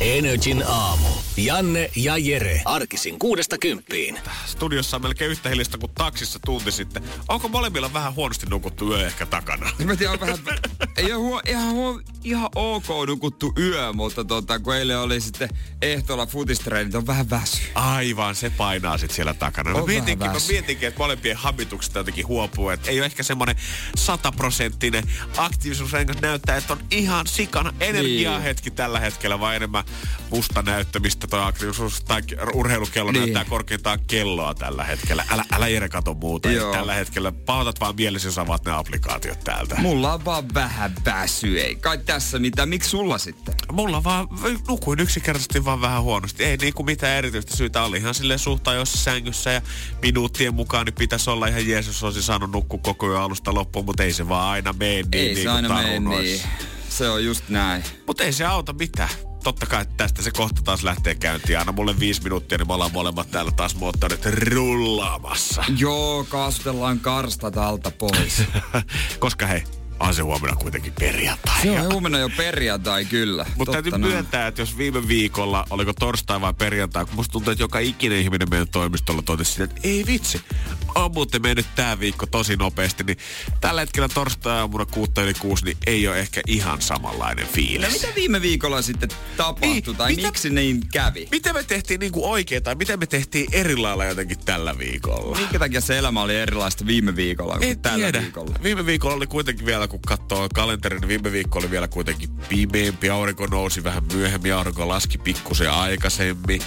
Energin aamu. Janne ja Jere. Arkisin kuudesta kymppiin. Studiossa on melkein yhtä hiljaista kuin taksissa tunti sitten. Onko molemmilla vähän huonosti nukuttu yö ehkä takana? Mä tiedän, on vähän, ei ole huo, ihan, huo, ihan ok nukuttu yö, mutta tota, kun eilen oli sitten ehtoolla futistreenit, on vähän väsy. Aivan, se painaa sitten siellä takana. Mä On mietinkin, mä mietinkin, että molempien habitukset jotenkin huopuu. Että ei ole ehkä semmoinen sataprosenttinen aktiivisuusrengas näyttää, että on ihan sikana energiahetki tällä hetkellä, vai enemmän musta näyttämistä tai aktiivisuus tai urheilukello Niin. näyttää korkeintaan kelloa tällä hetkellä. Älä, älä Jere kato muuta. Joo. Tällä hetkellä pautat vaan mielesi, jos avaat ne applikaatiot täältä. Mulla on vaan vähän väsy, ei kai tässä mitään. Miksi sulla sitten? Mulla vaan, nukuin yksinkertaisesti vaan vähän huonosti. Ei niinku mitään erityistä syytä. Oli ihan silleen suhtaa jossa sängyssä ja minuuttien mukaan niin pitäisi olla ihan Jeesus olisi saanut nukkua koko yön alusta loppuun, mutta ei se vaan aina mene niin, ei niin se kuin aina mene niin. Se on just näin. Mutta ei se auta mitään. Totta kai tästä se kohta taas lähtee käyntiin. Aina mulle viisi minuuttia, niin me ollaan molemmat täällä taas moottorit rullaamassa. Joo, kaasutellaan karstat alta pois. Koska hei, on se huomenna kuitenkin perjantai. Se on huomenna jo perjantai kyllä. Mutta täytyy myöntää, että jos viime viikolla, oliko torstai vai perjantai, kun musta tuntuu, että joka ikinen ihminen meidän toimistolla totesi että ei vitsi, on muuten mennyt tää viikko tosi nopeasti, niin tällä hetkellä torstai-aamuna kuutta yli kuusi, niin ei ole ehkä ihan samanlainen fiilis. No mitä viime viikolla sitten tapahtui, Niin, tai mitä- miksi niin kävi? Miten me tehtiin niinku oikein, tai miten me tehtiin eri lailla jotenkin tällä viikolla? Minkä takia se elämä oli erilaista viime viikolla kuin En tällä tiedä. viikolla? Viime viikolla oli kuitenkin vielä, kun katsoo kalenterin, niin viime viikko oli vielä kuitenkin pimeämpi. Aurinko nousi vähän myöhemmin, aurinko laski pikkusen aikaisemmin.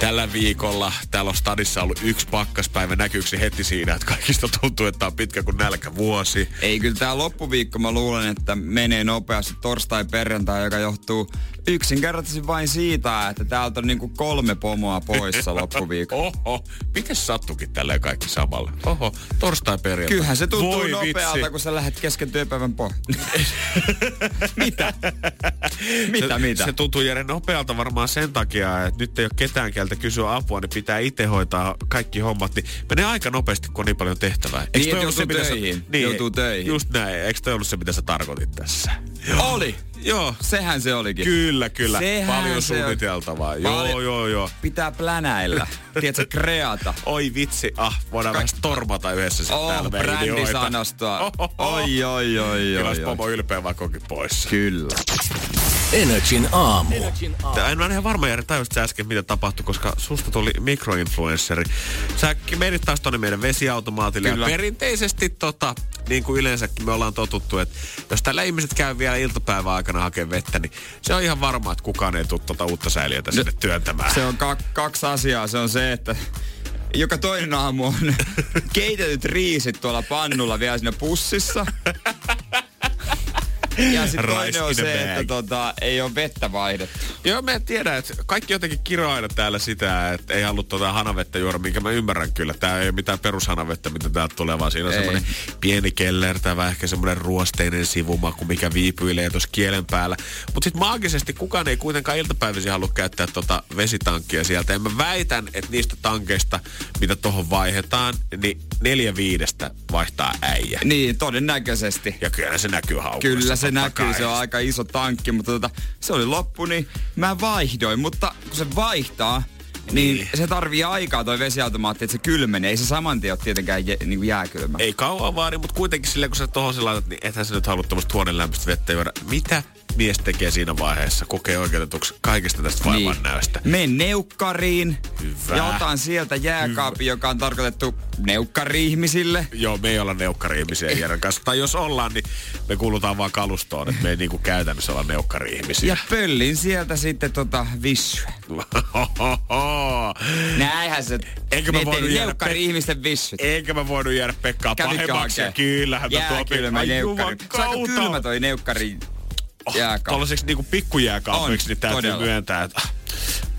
Tällä viikolla täällä on stadissa ollut yksi pakkaspäivä. Näkyykö se heti siinä, että kaikista tuntuu, että on pitkä kuin nälkä vuosi. Ei, kyllä tämä loppuviikko mä luulen, että menee nopeasti torstai perjantai, joka johtuu yksinkertaisesti vain siitä, että täältä on niinku kolme pomoa poissa loppuviikolla. Oho, miten sattukin tälleen kaikki samalla? Oho, torstai perjantai. Kyllähän se tuntuu Voi nopealta, vitsi. kun sä lähdet kesken työpäivän pois. mitä? mitä, se, mitä? Se tuntuu Jere nopealta varmaan sen takia, että nyt ei ole ketään keltä kysyä apua, niin pitää itse hoitaa kaikki hommat. Niin menee aika nopeasti, kun on niin paljon tehtävää. Eikö Niin, ollut se, joutuu mitä sä- töihin. Niin, Joutuu töihin. Just näin. Eikö toi ollut se, mitä sä tarkoitit tässä? Oli. Joo. Sehän se olikin. Kyllä, kyllä. Sehän Paljon se on. suunniteltavaa. Joo, Paljon- joo, joo. Pitää plänäillä. Tiedätkö, kreata. Oi vitsi, ah, voidaan Ka- vähän stormata yhdessä sitten Oh, täällä brändisanastoa. Ohoho. Oi, oi, oi, Kyllä oi, olisi oi. pomo ylpeä vaikka poissa. Kyllä. Energin aamu. Tää En ole ihan varma, Jari, tajusit äsken, mitä tapahtui, koska susta tuli mikroinfluenssari. Sä menit taas tonne meidän vesiautomaatille. Kyllä. Ja perinteisesti, tota, niin kuin yleensäkin me ollaan totuttu, että jos täällä ihmiset käy vielä iltapäivän aikana hakemaan vettä, niin se on ihan varma, että kukaan ei tule tota uutta säiliötä sinne työntämään. Se on ka- kaksi asiaa. Se on se, että joka toinen aamu on keitetyt riisit tuolla pannulla vielä siinä pussissa. Ja sitten toinen on se, bag. että tota, ei ole vettä vaihdettu. Joo, mä tiedän, että kaikki jotenkin kiroaa aina täällä sitä, että ei halua tuota hanavettä juoda, minkä mä ymmärrän kyllä. Tää ei ole mitään perushanavettä, mitä täältä tulee, vaan siinä on semmoinen pieni kellertävä, ehkä semmoinen ruosteinen sivumaku, mikä viipyilee tuossa kielen päällä. Mutta sitten maagisesti kukaan ei kuitenkaan iltapäivisin halua käyttää tota vesitankkia sieltä. Ja mä väitän, että niistä tankeista, mitä tuohon vaihdetaan, niin neljä viidestä vaihtaa äijä. Niin, todennäköisesti. Ja kyllä se näkyy haukkuessa. Kyllä se näkyy, kai. se on aika iso tankki, mutta tota, se oli loppu, niin mä vaihdoin. Mutta kun se vaihtaa, niin, Niin. se tarvii aikaa toi vesiautomaatti, että se kylmenee. Ei se saman tien ole tietenkään jä, niin kuin jääkylmä. Ei kauan vaadi, mutta kuitenkin silleen, kun sä tohon sä laitat, niin ethän sä nyt halua tämmöistä huoneen lämpöistä vettä juoda. Mitä mies tekee siinä vaiheessa? Kokee oikeutetuksi kaikesta tästä vaivan näöstä. Menen neukkariin Hyvä. ja otan sieltä jääkaapin, joka on tarkoitettu neukkari-ihmisille. Joo, me ei olla neukkari-ihmisiä Jeren kanssa. Tai jos ollaan, niin me kuulutaan vaan kalustoon, että me ei niinku käytännössä olla Ja neukkari-ihmisiä. pöllin sieltä sitten tota vissyä. Näinhän se. Eikö mä ne voinut tein jäädä neukkari-ihmisten vissyt. Eikä mä voinut jäädä Pekkaa pahemmaksi. Kyllähän mä tuopin. Jääkylmä neukkari. Se on aika kylmä toi neukkari jääkaappi. Tuollaiseksi niinku pikkujääkaapiksi, niin täytyy todella. myöntää, että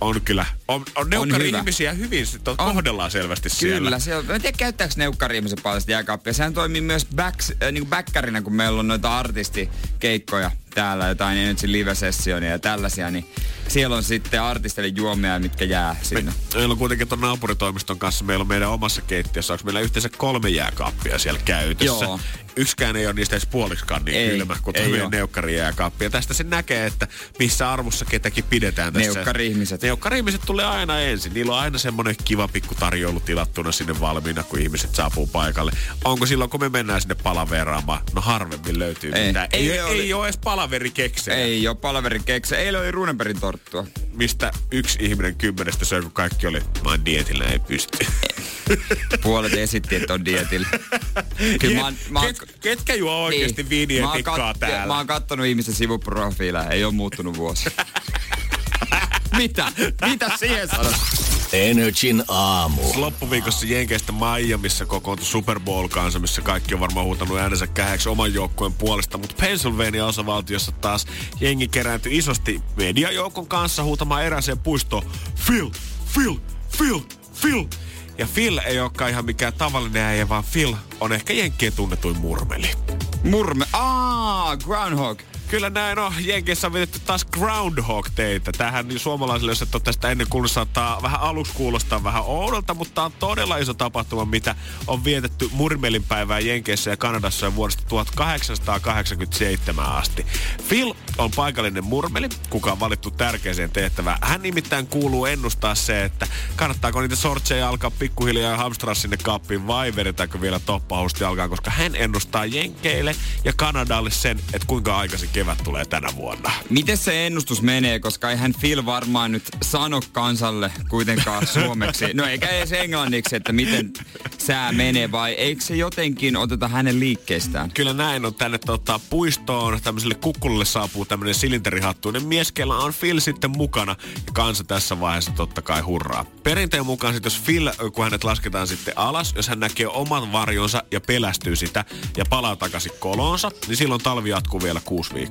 on kyllä. On, on neukkari-ihmisiä hyvin, sit on. kohdellaan selvästi siellä. Kyllä, se on, mä en tiedä käyttääkö neukkari-ihmiset paljon sitä jääkaappia. Sehän toimii myös backs, äh, niin backkärina, kun meillä on noita artistikeikkoja täällä, jotain Energy Live-sessionia ja tällaisia, niin siellä on sitten artisteille juomia, mitkä jää sinne. Meillä on kuitenkin tuon naapuritoimiston kanssa, meillä on meidän omassa keittiössä, onko meillä yhteensä kolme jääkaappia siellä käytössä. Joo. Yksikään ei ole niistä edes puoliksikaan niin Ei, kylmä kuin ei meidän oo. neukkarijääkaappi. Ja tästä se näkee, että missä arvossa ketäkin pidetään tässä. Neukkari-ihmiset. Neukkari-ihmiset tulee aina ensin. Niillä on aina semmoinen kiva pikku tarjoulu tilattuna sinne valmiina, kun ihmiset saapuu paikalle. Onko silloin, kun me mennään sinne palaveraamaan? No harvemmin löytyy Ei. mitään. Ei, Ei ei, ole- ei ole edes palaverikeksejä. Ei ole palaverin keksä. Eilen oli Runebergin torttua. Mistä yksi ihminen kymmenestä söi, kun kaikki oli, mä oon dietillä, ei pysty. Puolet esitti, että on dietillä. Kyllä mä oon, mä oon, Ket, ketkä juo oikeasti niin. viiniä täällä? Mä oon kattonut ihmisten sivuprofiileja. Ei ole muuttunut vuosi. Mitä? Mitä siihen sanot? Energin aamu. Loppuviikossa Jenkeistä Miamiissa kokoontui Super Bowl kanssa, missä kaikki on varmaan huutanut äänensä kähäksi oman joukkueen puolesta, mutta Pennsylvania osavaltiossa taas jengi kerääntyi isosti mediajoukon kanssa huutamaan erääseen puistoon Phil, Phil, Phil, Phil. Ja Phil ei olekaan ihan mikään tavallinen äijä, vaan Phil on ehkä jenkkien tunnetuin murmeli. Murme. Aa, Groundhog. Kyllä näin on. Jenkeissä on vedetty taas Groundhog teitä. Tähän niin suomalaisille, jos et ole tästä ennen kuullut, saattaa vähän aluksi kuulostaa vähän oudolta, mutta on todella iso tapahtuma, mitä on vietetty Murmelin päivää Jenkeissä ja Kanadassa jo vuodesta 1887 asti. Phil on paikallinen murmeli, kuka on valittu tärkeäseen tehtävään. Hän nimittäin kuuluu ennustaa se, että kannattaako niitä sortseja alkaa pikkuhiljaa hamstraa sinne kaappiin vai vedetäänkö vielä toppahusti alkaa, koska hän ennustaa Jenkeille ja Kanadalle sen, että kuinka aikaisin kevät tulee tänä vuonna. Miten se ennustus menee, koska eihän Phil varmaan nyt sano kansalle kuitenkaan suomeksi. No eikä edes englanniksi, että miten sää menee, vai eikö se jotenkin oteta hänen liikkeestään? Kyllä näin on tänne tota, puistoon, tämmöiselle kukkululle saapuu tämmöinen silinterihattuinen mies, kellä on Phil sitten mukana. Ja kansa tässä vaiheessa totta kai hurraa. Perinteen mukaan sitten jos Phil, kun hänet lasketaan sitten alas, jos hän näkee oman varjonsa ja pelästyy sitä ja palaa takaisin kolonsa, niin silloin talvi jatkuu vielä kuusi viikkoa.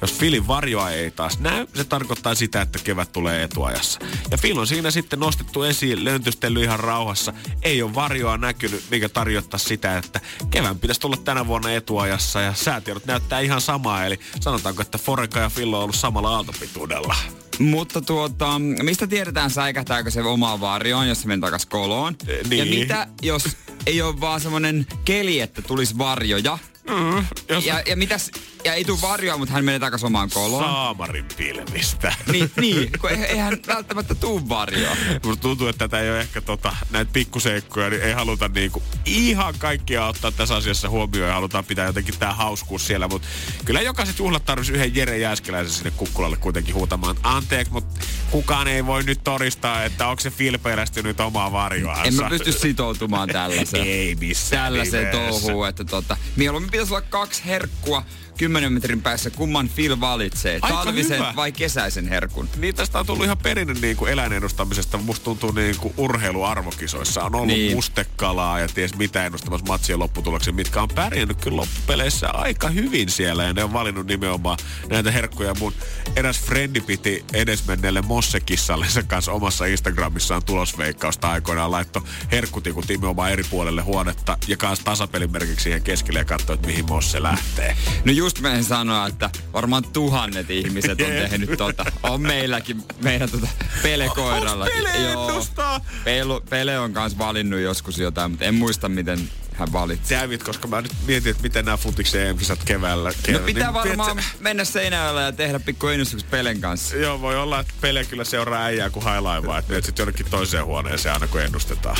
Jos Philin varjoa ei taas näy, se tarkoittaa sitä, että kevät tulee etuajassa. Ja Phil on siinä sitten nostettu esiin, löntystellyt ihan rauhassa. Ei ole varjoa näkynyt, mikä tarjoittaa sitä, että kevään pitäisi tulla tänä vuonna etuajassa ja säätiedot näyttää ihan samaa. Eli sanotaanko, että Foreka ja Phil on ollut samalla aaltopituudella. Mutta tuota, mistä tiedetään säikähtääkö se omaa varjoon, jos se menee takas koloon? Ja niin. mitä, jos ei ole vaan semmonen keli, että tulisi varjoja? Mm, jos Ja, ja mitäs, ja ei tule varjoa, mutta hän menee takas omaan koloon? Saamarin pilvistä. Niin, niin, kun ei- eihän välttämättä tuu varjoa. Musta tuntuu, että tätä ei ole ehkä tota, näitä pikkuseikkoja, niin ei haluta niinku ihan kaikkia ottaa tässä asiassa huomioon ja halutaan pitää jotenkin tää hauskuus siellä, mutta kyllä jokaiset juhlat tarvitsisi yhden Jere Jääskeläisen sinne kukkulalle kuitenkin huutamaan anteeksi, mutta kukaan ei voi nyt todistaa, että onko se Phil pelästynyt omaa varjoansa. En mä pysty sitoutumaan tällaiseen. Ei missään Tällaiseen touhuun, että tota, mieluummin pitäisi olla kaksi herkkua 10 metrin päässä, kumman Phil valitsee. Aika Talvisen hyvä. vai kesäisen herkun? Niin tästä on tullut ihan perinne niin kuin eläinennustamisesta. Musta tuntuu niin kuin urheiluarvokisoissa on ollut Niin. mustekalaa ja ties mitä ennustamassa matsien lopputuloksia, mitkä on pärjännyt kyllä loppupeleissä aika hyvin siellä. Ja ne on valinnut nimenomaan näitä herkkuja. Mun eräs frendi piti edesmenneelle Mossekissallensa kanssa omassa Instagramissaan tulosveikkausta aikoinaan. Laittoi herkkutikut nimenomaan eri puolelle huonetta ja kanssa tasapelimerkiksi siihen keskelle ja katsoi, että mihin Mosse lähtee. No just mä en sanoa, että varmaan tuhannet ihmiset on tehnyt tota. On meilläkin, meidän tota Pele-koiralla. Pele ennustaa? Pele, Pele on kans valinnut joskus jotain, mutta en muista miten hän valitsi. Sävit, koska mä nyt mietin, että miten nämä futiksen EM-kisat keväällä. No keväällä. pitää Niin, varmaan tiedätkö, mennä seinällä ja tehdä pikku ennustukset Pelen kanssa. Joo, voi olla, että Pele kyllä seuraa äijää kuin hailaivaa, että menet sitten jonnekin toiseen huoneeseen aina kun ennustetaan.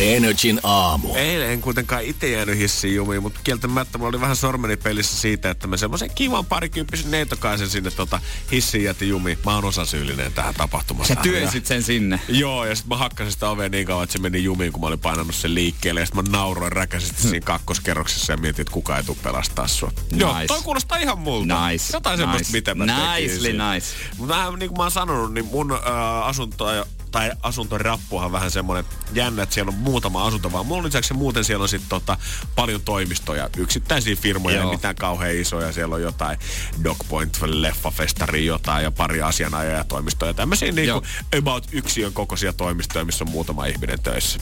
Energin aamu. Eilen en kuitenkaan itse jäänyt hissiin jumiin, mutta kieltämättä mulla oli vähän sormeni pelissä siitä, että mä semmoisen kivan parikymppisen neitokaisen sinne tota hissiin jätin jumiin. Mä oon osasyyllinen tähän tapahtumaan. Sä työnsit sen sinne. Joo, ja sitten mä hakkasin sitä ovea niin kauan, että se meni jumiin, kun mä olin painanut sen liikkeelle. Ja sitten mä nauroin räkäisesti siinä kakkoskerroksessa ja mietin, että kuka ei tule pelastaa sua. Joo, Nice. toi kuulostaa ihan multa. Nice. Jotain semmoista, Nice. mitä mä Nicely nice. Vähän niin kuin mä oon sanonut, niin mun äh, asuntoa ja tai asuntorappuhan vähän semmoinen jännä, että siellä on muutama asunto, vaan muun lisäksi muuten siellä on sitten tota, paljon toimistoja, yksittäisiä firmoja, ei mitään kauhean isoja. Siellä on jotain Dogpoint, leffafestari, jotain ja pari asianajajatoimistoja. Tämmöisiä niinku about yksiön kokoisia toimistoja, missä on muutama ihminen töissä.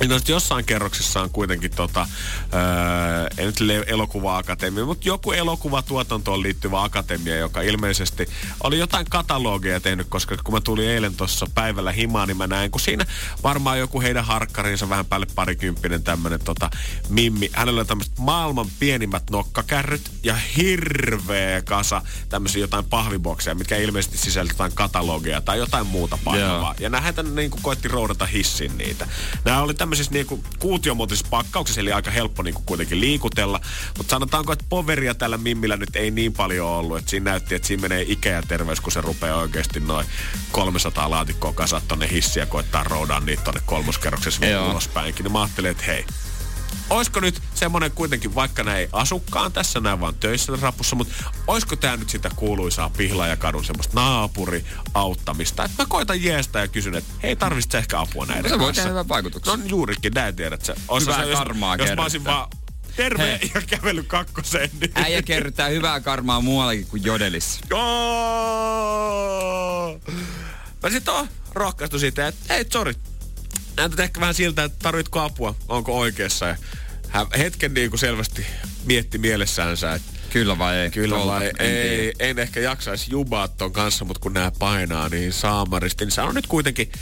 Niin jossain kerroksessa on kuitenkin tota, öö, ei nyt elokuva-akatemia, mutta joku elokuvatuotantoon liittyvä akatemia, joka ilmeisesti oli jotain katalogia tehnyt, koska kun mä tulin eilen tuossa päivällä himaan, niin mä näin, kun siinä varmaan joku heidän harkkarinsa vähän päälle parikymppinen tämmönen tota, mimmi. Hänellä oli tämmöiset maailman pienimmät nokkakärryt ja hirveä kasa tämmöisiä jotain pahvibokseja, mitkä ilmeisesti sisältää jotain katalogia tai jotain muuta painavaa. Yeah. Ja nähän niin koitti roudata hissin niitä. Nämä oli tämmöisissä niinku kuutiomuotoisissa pakkauksissa, eli aika helppo niinku kuitenkin liikutella. Mutta sanotaanko, että poveria tällä Mimmillä nyt ei niin paljon ollut. Että siinä näytti, että siinä menee ikä ja terveys, kun se rupeaa oikeasti noin 300 laatikkoa kasat tonne hissiä, koittaa roudaa niitä tonne kolmoskerroksessa ulospäinkin. Niin mä ajattelin, että hei, olisiko nyt semmoinen kuitenkin, vaikka näin ei asukkaan tässä, näin vaan töissä rapussa, mutta olisiko tämä nyt sitä kuuluisaa kadun semmoista naapuri auttamista, että mä koitan jeestä ja kysyn, että hei, tarvitset ehkä apua näiden Se voi tehdä hyvän vaikutuksen. No juurikin, näin tiedät sä. Hyvää se, karmaa jos, jos mä olisin vaan terve Hei. ja kävellyt kakkoseen. Niin. Äijä kerryttää hyvää karmaa muuallakin kuin jodelissa. Joo! Mä sit oon rohkaistu siitä, että hei, sorry, näytät ehkä vähän siltä, että tarvitko apua, onko oikeassa. Ja hän hetken niin kuin selvästi mietti mielessäänsä, että Kyllä vai ei? Kyllä Tuolta, vai en ei. En ehkä jaksaisi jubaa ton kanssa, mutta kun nämä painaa niin saamaristi, niin sano nyt kuitenkin,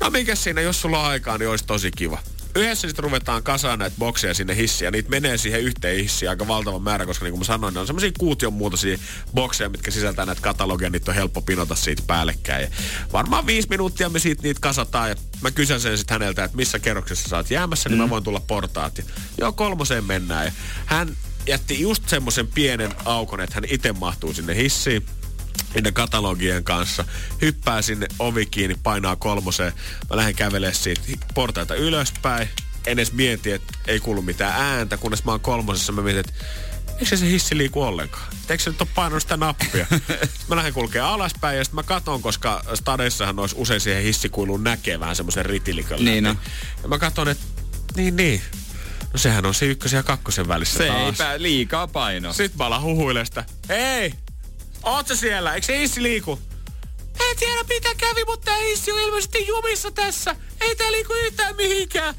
no mikä siinä, jos sulla on aikaa, niin olisi tosi kiva yhdessä sitten ruvetaan kasaan näitä bokseja sinne hissiin, ja niitä menee siihen yhteen hissiin aika valtava määrä, koska niin kuin mä sanoin, ne on semmoisia kuution muotoisia bokseja, mitkä sisältää näitä katalogia, niitä on helppo pinota siitä päällekkäin. Ja varmaan viisi minuuttia me siitä niitä kasataan, ja mä kysyn sen sitten häneltä, että missä kerroksessa sä oot jäämässä, niin mm. mä voin tulla portaat. Ja joo, kolmoseen mennään. Ja hän jätti just semmoisen pienen aukon, että hän itse mahtuu sinne hissiin niiden katalogien kanssa. Hyppää sinne ovi kiinni, painaa kolmoseen. Mä lähden kävelemään siitä portaita ylöspäin. En edes mieti, että ei kuulu mitään ääntä, kunnes mä oon kolmosessa. Mä mietin, että eikö se hissi liiku ollenkaan? Eikö se nyt ole painanut sitä nappia? mä lähden kulkee alaspäin ja sitten mä katon, koska stadeissahan olisi usein siihen hissikuiluun näkee vähän semmoisen ritilikön Niin no. Ja mä katon, että niin niin, No sehän on se ykkösen ja kakkosen välissä Se taas. ei liikaa paino. Sitten mä alan huhuilemaan sitä. Hei! Oot sä siellä? Eikö se hissi liiku? En tiedä mitä kävi, mutta tää hissi on ilmeisesti jumissa tässä. Ei tää liiku yhtään mihinkään.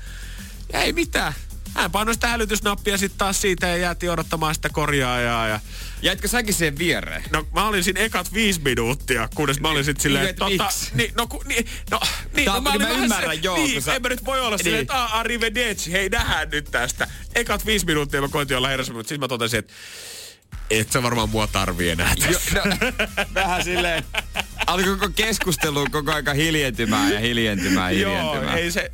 Ei mitään. Hän painoi sitä hälytysnappia sitten taas siitä ja jäätiin odottamaan sitä korjaajaa. Ja... Jäitkö säkin siihen viereen? No mä olin siinä ekat viisi minuuttia, kunnes mä olin sitten silleen, että tota, niin, no, ku, niin, no, niin, no, mä, olin mä ymmärrän, se, joo. Niin, sä... en mä nyt voi olla niin. silleen, että arrivederci, hei nähdään nyt tästä. Ekat viisi minuuttia mä koitin olla herässä, mutta sitten mä totesin, että et sä varmaan mua tarvii enää tässä. Jo, no, vähän silleen, alkoi koko keskustelu koko aika hiljentymään ja hiljentymään, hiljentymään. Joo, ei se,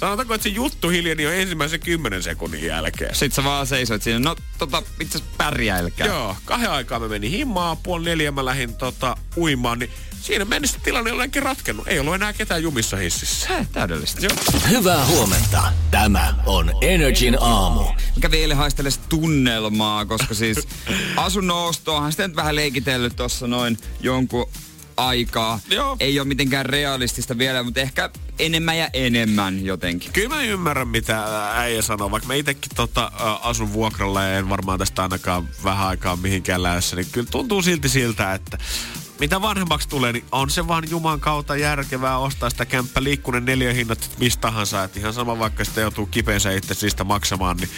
sanotaanko, että se juttu hiljeni jo ensimmäisen kymmenen sekunnin jälkeen. Sitten sä vaan seisoit siinä, no tota, itse pärjäilkää. Joo, kahden aikaa me meni himmaa, puoli neljä mä lähdin tota, uimaan, niin siinä mennessä tilanne olenkin ratkennut. Ei ollut enää ketään jumissa hississä. Hei, täydellistä. Joo. Hyvää huomenta. Tämä on Energin aamu. Mikä vielä haistelee tunnelmaa, koska siis asunnon ostoahan sitten vähän leikitellyt tuossa noin jonkun aikaa. Joo. Ei ole mitenkään realistista vielä, mutta ehkä enemmän ja enemmän jotenkin. Kyllä mä ymmärrän, mitä äijä sanoo. Vaikka mä itsekin tota, asun vuokralla ja en varmaan tästä ainakaan vähän aikaa mihinkään lähdössä, niin kyllä tuntuu silti siltä, että mitä vanhemmaksi tulee, niin on se vaan Juman kautta järkevää ostaa sitä kämppä liikkunen neliöhinnat mistä tahansa. Että ihan sama vaikka sitä joutuu kipeensä itse siitä maksamaan, niin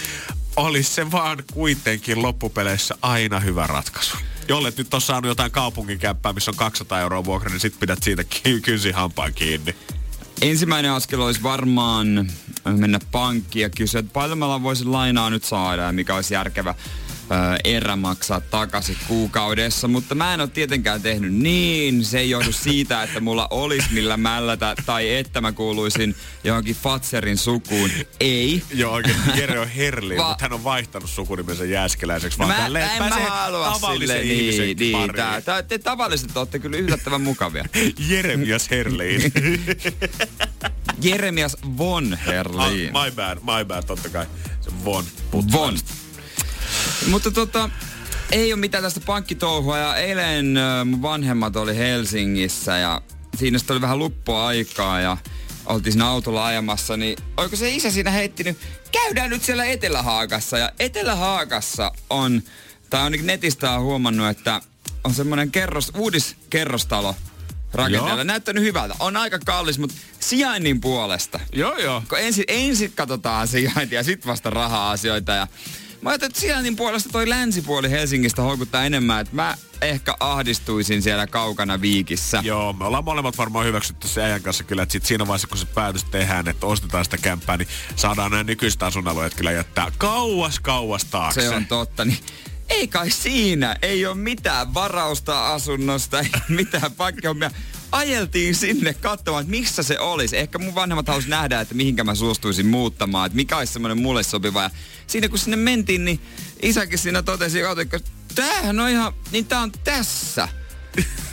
olisi se vaan kuitenkin loppupeleissä aina hyvä ratkaisu. Jolle nyt on saanut jotain kaupungin kämppää, missä on 200 euroa vuokra, niin sit pidät siitä kynsi hampaan kiinni. Ensimmäinen askel olisi varmaan mennä pankkiin ja kysyä, että paljon mä voisin lainaa nyt saada ja mikä olisi järkevä erä maksaa takaisin kuukaudessa, mutta mä en ole tietenkään tehnyt niin. Se ei johdu siitä, että mulla olisi millä mällätä tai että mä kuuluisin johonkin Fatserin sukuun. Ei. Joo, oikein Jere on Herli, Va- mutta hän on vaihtanut sukunimensä jääskeläiseksi. Vaan mä, mä en mä halua sille, niin, niin tää, tää, te tavalliset olette kyllä yllättävän mukavia. Jeremias Herliin. Jeremias von Herliin. Ah, my bad, my bad, totta kai. Se von. Von. Mutta tota, ei ole mitään tästä pankkitouhua ja eilen mun vanhemmat oli Helsingissä ja siinä sitten oli vähän luppuaikaa ja oltiin siinä autolla ajamassa, niin oiko se isä siinä heittinyt, käydään nyt siellä Etelähaakassa. Ja Etelähaakassa on, tai ainakin netistä on huomannut, että on semmoinen kerros, uudiskerrostalo rakenteella. Näyttänyt hyvältä. On aika kallis, mutta sijainnin puolesta. Joo, joo. Kun ensin, ensin katsotaan sijaintia ja sitten vasta raha-asioita. Ja mä ajattelin, että sijainnin puolesta toi länsipuoli Helsingistä houkuttaa enemmän, että mä ehkä ahdistuisin siellä kaukana viikissä. Joo, me ollaan molemmat varmaan hyväksytty se ajan kanssa kyllä, että sit siinä vaiheessa kun se päätös tehdään, että ostetaan sitä kämppää, niin saadaan nämä nykyiset asuinalueet kyllä jättää kauas kauas taakse. Se on totta, niin ei kai siinä. Ei ole mitään varausta asunnosta, ei mitään paikkahommia. Ajeltiin sinne katsomaan, että missä se olisi. Ehkä mun vanhemmat halusi nähdä, että mihinkä mä suostuisin muuttamaan, että mikä olisi semmoinen mulle sopiva. Ja siinä kun sinne mentiin, niin isäkin siinä totesi, että tämähän on ihan, niin tää on tässä.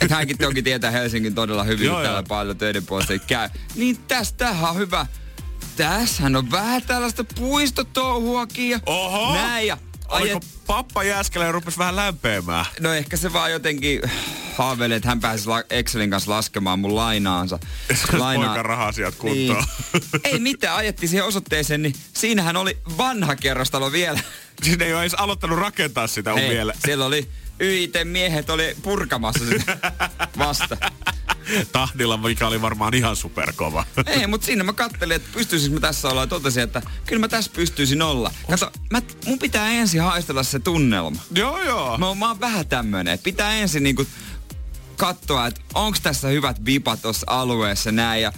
Että hänkin toki tietää Helsingin todella hyvin, Joo, täällä joo. paljon töiden puolesta ei käy. Niin tästä, tämähän on hyvä. Tässähän on vähän tällaista puistotouhuakin ja Oho! näin. Ja Oliko ajet- pappa jääskelä ja rupesi vähän lämpeämään? No ehkä se vaan jotenkin haaveilee, että hän pääsisi la- Excelin kanssa laskemaan mun lainaansa. Poika raha-asiat kuntoon. Niin. Ei mitään, ajettiin siihen osoitteeseen, niin siinähän oli vanha kerrostalo vielä. Sinne ei ole edes aloittanut rakentaa sitä vielä. siellä oli YIT-miehet oli purkamassa sitä vasta. Tahdilla, mikä oli varmaan ihan superkova. Ei, mutta siinä mä kattelin, että pystyisin mä tässä olla ja totesin, että kyllä mä tässä pystyisin olla. Kato, mä, mun pitää ensin haistella se tunnelma. joo, joo. Mä, oon- mä oon vähän tämmönen, että pitää ensin niinku katsoa, että onks tässä hyvät vipat tuossa alueessa näin ja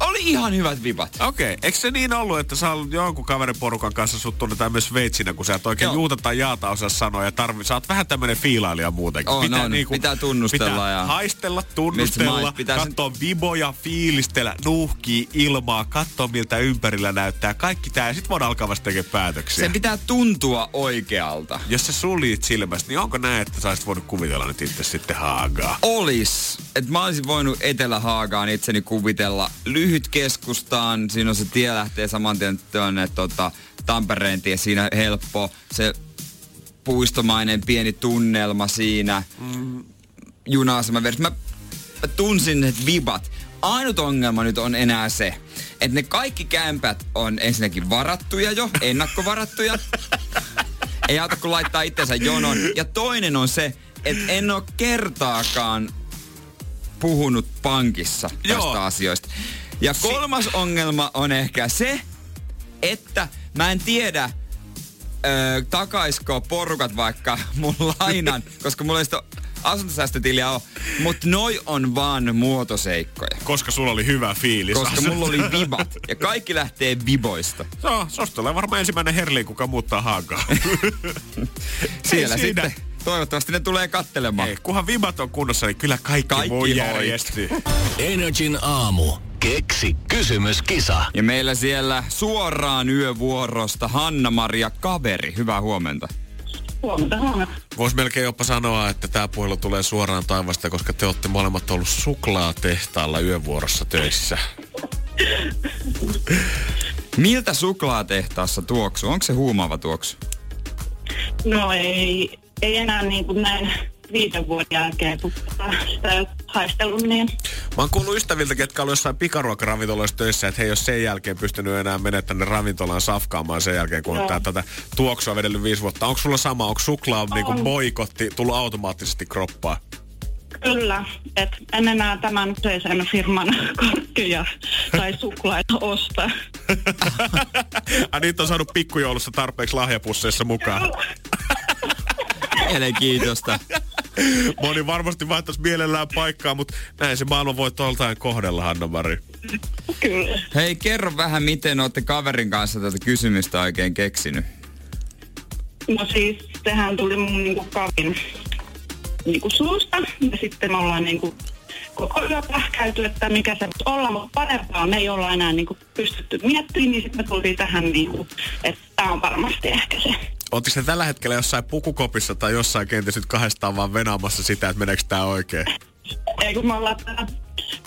oli ihan hyvät vipat. Okei, okay. eikö se niin ollut, että sä oot jonkun kaveriporukan kanssa sut tunnetaan myös veitsinä, kun sä et oikein Joo. juuta tai jaata osaa sanoa ja tarvi, sä oot vähän tämmönen fiilailija muutenkin. On, on. Pitää tunnustella pitää ja- haistella, tunnustella, pitää sen- katsoa viboja, fiilistellä, nuuhkii ilmaa, katsoa miltä ympärillä näyttää. Kaikki tää ja sit voidaan alkaa vasta tekemään päätöksiä. Sen pitää tuntua oikealta. Jos sä suljit silmästä, niin onko näin, että sä olisit voinut kuvitella nyt itse sitten haagaa? Olis. Että mä olisin voinut Etelä-Haagaan itseni kuvitella lyhyt keskustaan. Siinä on se tie lähtee saman tien tuonne tota, Tampereen tie. Siinä helppo. Se puistomainen pieni tunnelma siinä. Mm. Juna-aseman vieressä. Mä, mä tunsin ne vibat. Ainut ongelma nyt on enää se, että ne kaikki kämpät on ensinnäkin varattuja jo, ennakkovarattuja. Ei auta kun laittaa itsensä jonon. Ja toinen on se, että en ole kertaakaan puhunut pankissa tästä Joo. asioista. Ja kolmas ongelma on ehkä se, että mä en tiedä, ö, takaisko porukat vaikka mun lainan, koska mulla ei sitä asuntosäästötiliä ole. Mutta noi on vaan muotoseikkoja. Koska sulla oli hyvä fiilis. Koska mulla oli vibat. Ja kaikki lähtee viboista. No, susta tulee varmaan ensimmäinen herli, kuka muuttaa haagaa. Siellä Ei siinä. sitten. Toivottavasti ne tulee kattelemaan. Ei, kunhan vibat on kunnossa, niin kyllä kaikki, Kaikki muu hoituu. järjestyy. Energin aamu. Keksi kysymyskisa. Ja meillä siellä suoraan yövuorosta Hanna-Maria Kaveri. Hyvää huomenta. Huomenta, huomenta. Voisi melkein jopa sanoa, että tämä puhelu tulee suoraan taivasta, koska te olette molemmat ollut suklaatehtaalla yövuorossa töissä. Miltä suklaatehtaassa tuoksu? Onko se huumaava tuoksu? No ei, ei enää niin kuin näin viiden vuoden jälkeen, kun sitä niin Mä oon kuullut ystäviltä, ketkä on jossain pikaruokaravintoloissa töissä, että he ei ole sen jälkeen pystynyt enää menemään tänne ravintolaan safkaamaan sen jälkeen, kun on Joo. tää, tätä tuoksua vedellyt viisi vuotta. Onko sulla sama? Onko suklaa on. Niinku On. boikotti tullut automaattisesti kroppaan? kyllä, että en enää tämän kyseisen firman korkkeja tai suklaita osta. Ai niitä on saanut pikkujoulussa tarpeeksi lahjapusseissa mukaan. Mielenkiintoista. Moni varmasti vaihtaisi mielellään paikkaa, mutta näin se maailma voi toltain kohdella, Hanna-Mari. Kyllä. Hei, kerro vähän, miten olette kaverin kanssa tätä kysymystä oikein keksinyt. No siis, sehän tuli mun niinku kavin niinku suusta ja sitten me ollaan niinku koko yö pähkäyty, että mikä se voisi olla, mutta parempaa me ei olla enää niinku pystytty miettimään, niin sitten me tultiin tähän niinku, että tämä on varmasti ehkä se. Oletteko te tällä hetkellä jossain pukukopissa tai jossain kenties nyt kahdestaan vaan venaamassa sitä, että meneekö tää oikein? Ei kun me ollaan täällä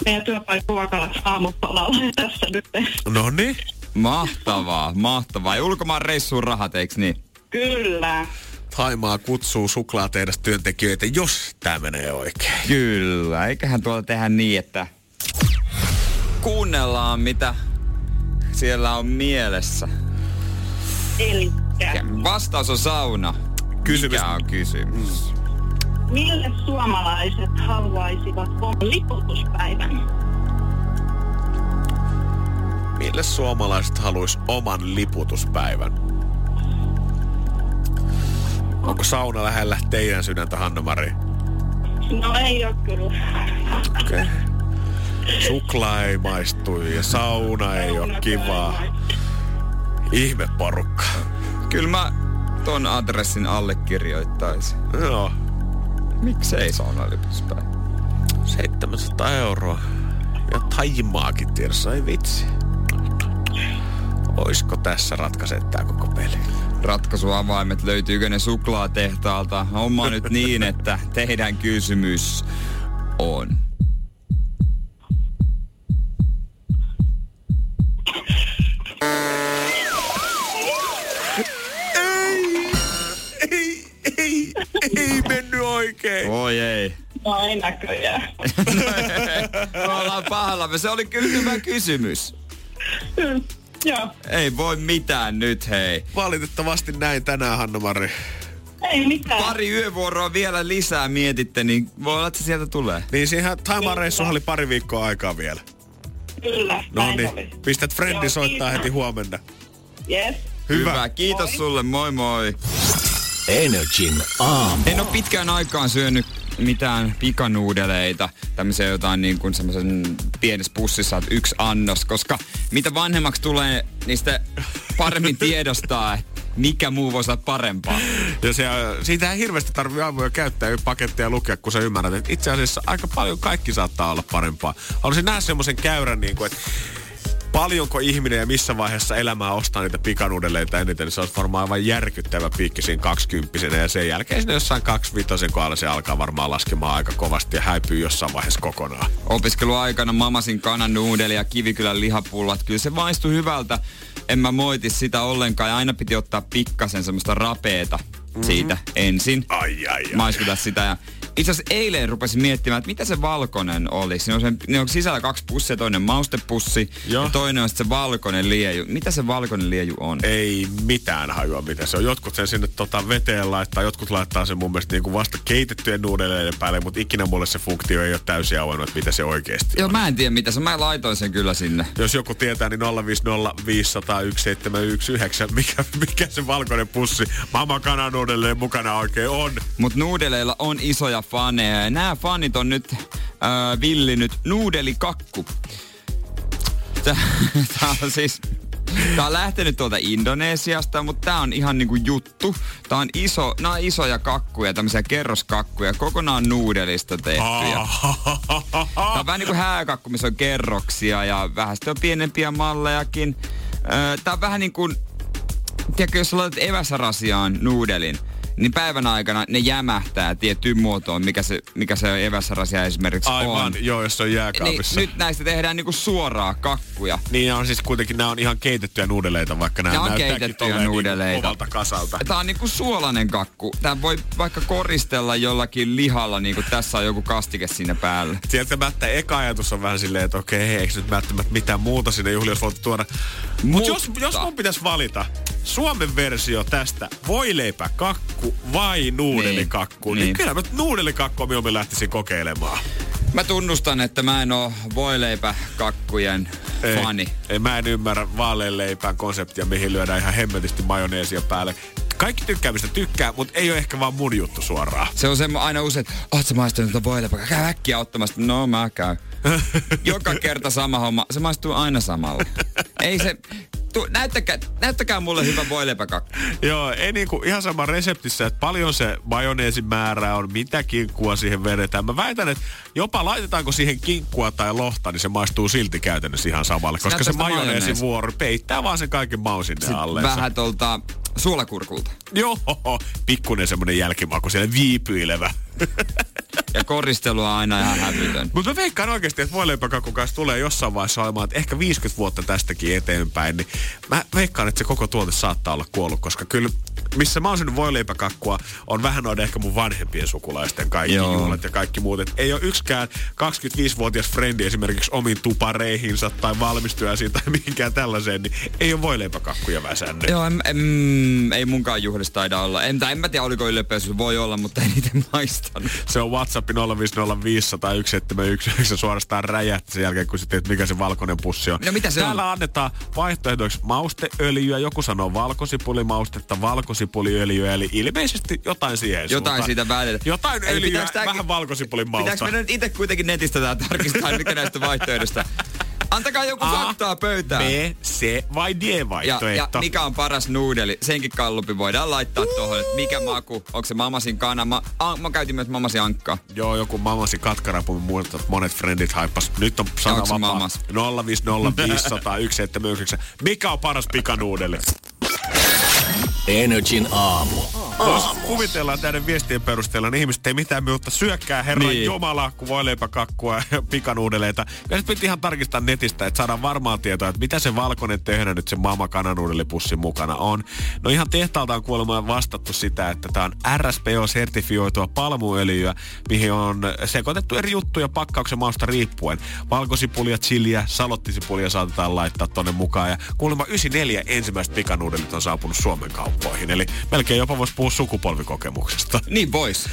meidän työpaikka Vakalassa aamupalalla tässä nyt. No niin. Mahtavaa, mahtavaa. Ja ulkomaan reissuun rahat, eiks niin? Kyllä. Taimaa kutsuu suklaatehdas työntekijöitä, jos tää menee oikein. Kyllä, eiköhän tuolla tehdä niin, että kuunnellaan, mitä siellä on mielessä. Elikkä, Ja vastaus on sauna. Kysymys. Mikä on kysymys? mille suomalaiset haluaisivat oman liputuspäivän? Mille suomalaiset haluaisi oman liputuspäivän? Onko sauna lähellä teidän sydäntä, Hanna-Mari? No ei ole kyllä. Okei. Okay. Suklaa ei maistu ja sauna ei ole kivaa. Ihme porukka. Kyllä mä ton adressin allekirjoittaisin. Joo. Miksei saunaliputuspäivä? 700 euroa. Ja taimaakin tiedossa, ei vitsi. Oisko tässä ratkaisee tää koko peli? Ratkaisuavaimet, löytyykö ne suklaatehtaalta? Homma nyt niin, että teidän kysymys on. Oikein. Oi ei. No ei näköjään. Me ollaan pahallamme. Se oli kyllä hyvä kysymys. Joo. Ei voi mitään nyt, hei. Valitettavasti näin tänään, Hanna-Mari. Ei mitään. Pari yövuoroa vielä lisää mietitte, niin voi olla, että se sieltä tulee. Niin siihen Taimaan-reissuun oli pari viikkoa aikaa vielä. Kyllä. No niin, pistät frendi Joo, soittaa kiitos. heti huomenna. Yes. Hyvä. Hyvä. Kiitos Moi. sulle, moi moi. Energin aamu. En ole pitkään aikaan syönyt mitään pikanuudeleita, tämmöisiä jotain niin kuin semmoisen pienessä pussissa, että yksi annos, koska mitä vanhemmaksi tulee, niin sitä paremmin tiedostaa, mikä muu voisi olla parempaa. Ja se, siitä ei hirveästi tarvitse aamuja käyttää yksi pakettia ja lukea, kun sä ymmärrät, että itse asiassa aika paljon kaikki saattaa olla parempaa. Haluaisin nähdä semmoisen käyrän, niin kuin, että paljonko ihminen ja missä vaiheessa elämää ostaa niitä pikanuudeleita eniten, niin se olisi varmaan aivan järkyttävä piikki siinä kaksikymppisenä. Ja sen jälkeen sinne jossain kaksivitosen kohdalla se alkaa varmaan laskemaan aika kovasti ja häipyy jossain vaiheessa kokonaan. Opiskeluaikana mamasin kanannuudeli ja kivikylän lihapullat. Kyllä se maistui hyvältä. En mä moiti sitä ollenkaan ja aina piti ottaa pikkasen semmoista rapeeta siitä ensin. Ai, ai, ai. Maiskuta sitä ja itse asiassa eilen rupesin miettimään, että mitä se valkoinen oli. Siinä on, sen, ne on sisällä kaksi pussia, toinen maustepussi Joo. ja toinen on sitten se valkoinen lieju. Mitä se valkoinen lieju on? ei mitään hajua, mitä se on. Jotkut sen sinne tota veteen laittaa, jotkut laittaa sen mun mielestä niin kuin vasta keitettyjen nuudeleiden päälle, mutta ikinä mulle se funktio ei ole täysin auennut, että mitä se oikeasti Joo, on. mä en tiedä mitä se. Mä laitoin sen kyllä sinne. Jos joku tietää, niin 050 500 1719, mikä, mikä se valkoinen pussi Mama kananuudelleen mukana oikein on. Mutta nuudeleilla on isoja faneja ja nämä fanit on nyt äh, villinyt nuudelikakku. Tää on siis... Tää on lähtenyt tuolta Indonesiasta, mutta tää on ihan niinku juttu. Tää on iso, nää on isoja kakkuja, tämmöisiä kerroskakkuja, kokonaan nuudelista tehtyjä. Tää on vähän niinku hääkakku, missä on kerroksia ja vähän sitten on pienempiä mallejakin. Öö, Tää on vähän niin kuin, tiedätkö, jos laitat eväsarasiaan nuudelin, niin päivän aikana ne jämähtää tiettyyn muotoon, mikä se, mikä se eväsarasia esimerkiksi Aivan, on. joo, jos se on Niin, jääkaapissa. nyt näistä tehdään niinku suoraa kakkuja. Niin on siis kuitenkin, nämä on ihan keitettyjä nuudeleita, vaikka nämä Nämä on näyttääkin keitettyjä tolleen nuudeleita. Niin omalta kasalta. Tää on niinku suolainen kakku. Tää voi vaikka koristella jollakin lihalla, niinku tässä on joku kastike sinne päällä. Sieltä mättä eka ajatus on vähän silleen, että okei, eikö nyt välttämättä mitään muuta sinne juhliin olisi voitu tuoda. Mut Mutta- jos, jos mun pitäisi valita Suomen versio tästä, voileipäkakku vai nuudelikakku, niin, niin. Niin. kyllä mä nuudelikakkua mieluummin lähtisin kokeilemaan. Mä tunnustan, että mä en oo voileipäkakkujen Ei, fani. Ei, mä en ymmärrä vaaleanleipään konseptia, mihin lyödään ihan hemmetisti majoneesia päälle. Kaikki tykkäämistä tykkää, mutta ei ole ehkä vaan mun juttu suoraan. Se on semmo aina usein, että oot sä maistanut tuota voileipää? Käy äkkiä ottamasta. No mä käyn. Joka kerta sama homma. Se maistuu aina samalla. Ei se... Tu, näyttäkää, näyttäkää mulle hyvä voileipäkakku. Joo, ei niinku ihan sama reseptissä, että paljon se majoneesin määrä on, mitä kinkkua siihen vedetään. Mä väitän, että jopa laitetaanko siihen kinkkua tai lohta, niin se maistuu silti käytännössä ihan samalle. Koska se näyttää majoneesin majoneesi. vuoro peittää vaan sen kaiken maun sinne alle. vähän tuolta suolakurkulta. Joo, pikkunen semmonen jälkimaku siellä viipyilevä. Ja koristelu on aina ihan hävytön. Mutta mä veikkaan oikeasti, että voileipäkakun kanssa tulee jossain vaiheessa olemaan, että ehkä 50 vuotta tästäkin eteenpäin, niin mä veikkaan, että se koko tuote saattaa olla kuollut, koska kyllä missä mä oon syönyt voileipäkakkua, on vähän noiden ehkä mun vanhempien sukulaisten kaikki Joo. juhlat ja kaikki muut. Et ei ole yksikään 25-vuotias frendi esimerkiksi omiin tupareihinsa tai valmistujaisiin tai mihinkään tällaiseen, niin ei ole voileipäkakkuja väsännyt. Joo, em, em, ei munkaan juhlista taida olla. En, tai en mä tiedä, oliko ylpeys, voi olla, mutta en itse maistanut. Se on WhatsApp 050501719 suorastaan räjähti sen jälkeen, kun sitten, että mikä se valkoinen pussi on. No mitä se Täällä on? annetaan vaihtoehdoiksi mausteöljyä, joku sanoo valkosipulimaustetta, valkosipuliöljyä, eli ilmeisesti jotain siihen Jotain suuntaan. siitä välillä. Jotain Eli öljyä, tääkin- vähän valkosipulin Pitääkö meidän itse kuitenkin netistä tää tarkistaa, mikä näistä vaihtoehdosta? Antakaa joku A, faktaa pöytään. B, C vai D Ja, ja vaihtoehto. mikä on paras nuudeli? Senkin kallupi voidaan laittaa tuohon, että mikä maku. Onko se mamasin kana? Mä, a, mä käytin myös mamasin ankkaa. Joo, joku mamasi katkarapu, että monet frendit haippas. Nyt on sana vapaa. mamas? 050501719. Mikä on paras pikanuudeli? Energin aamu. Vois kuvitella että näiden viestien perusteella, niin ihmiset ei mitään muuta syökkää Herran Niin. Jumala, kun voileipäkakkua ja pikanuudeleita. Ja sitten piti ihan tarkistaa netistä, että saadaan varmaa tietoa, että mitä se valkoinen tehdä nyt sen mama kananuudelipussin mukana on. No ihan tehtaalta on kuulemma vastattu sitä, että tämä on RSPO-sertifioitua palmuöljyä, mihin on sekoitettu eri juttuja pakkauksen mausta riippuen. Valkosipulia, chiliä, salottisipulia saatetaan laittaa tonne mukaan. Ja kuulemma 94 ensimmäiset pikanuudelit on saapunut Suomen kauppoihin. Eli melkein jopa voisi puhua sukupolvikokemuksesta. Niin pois.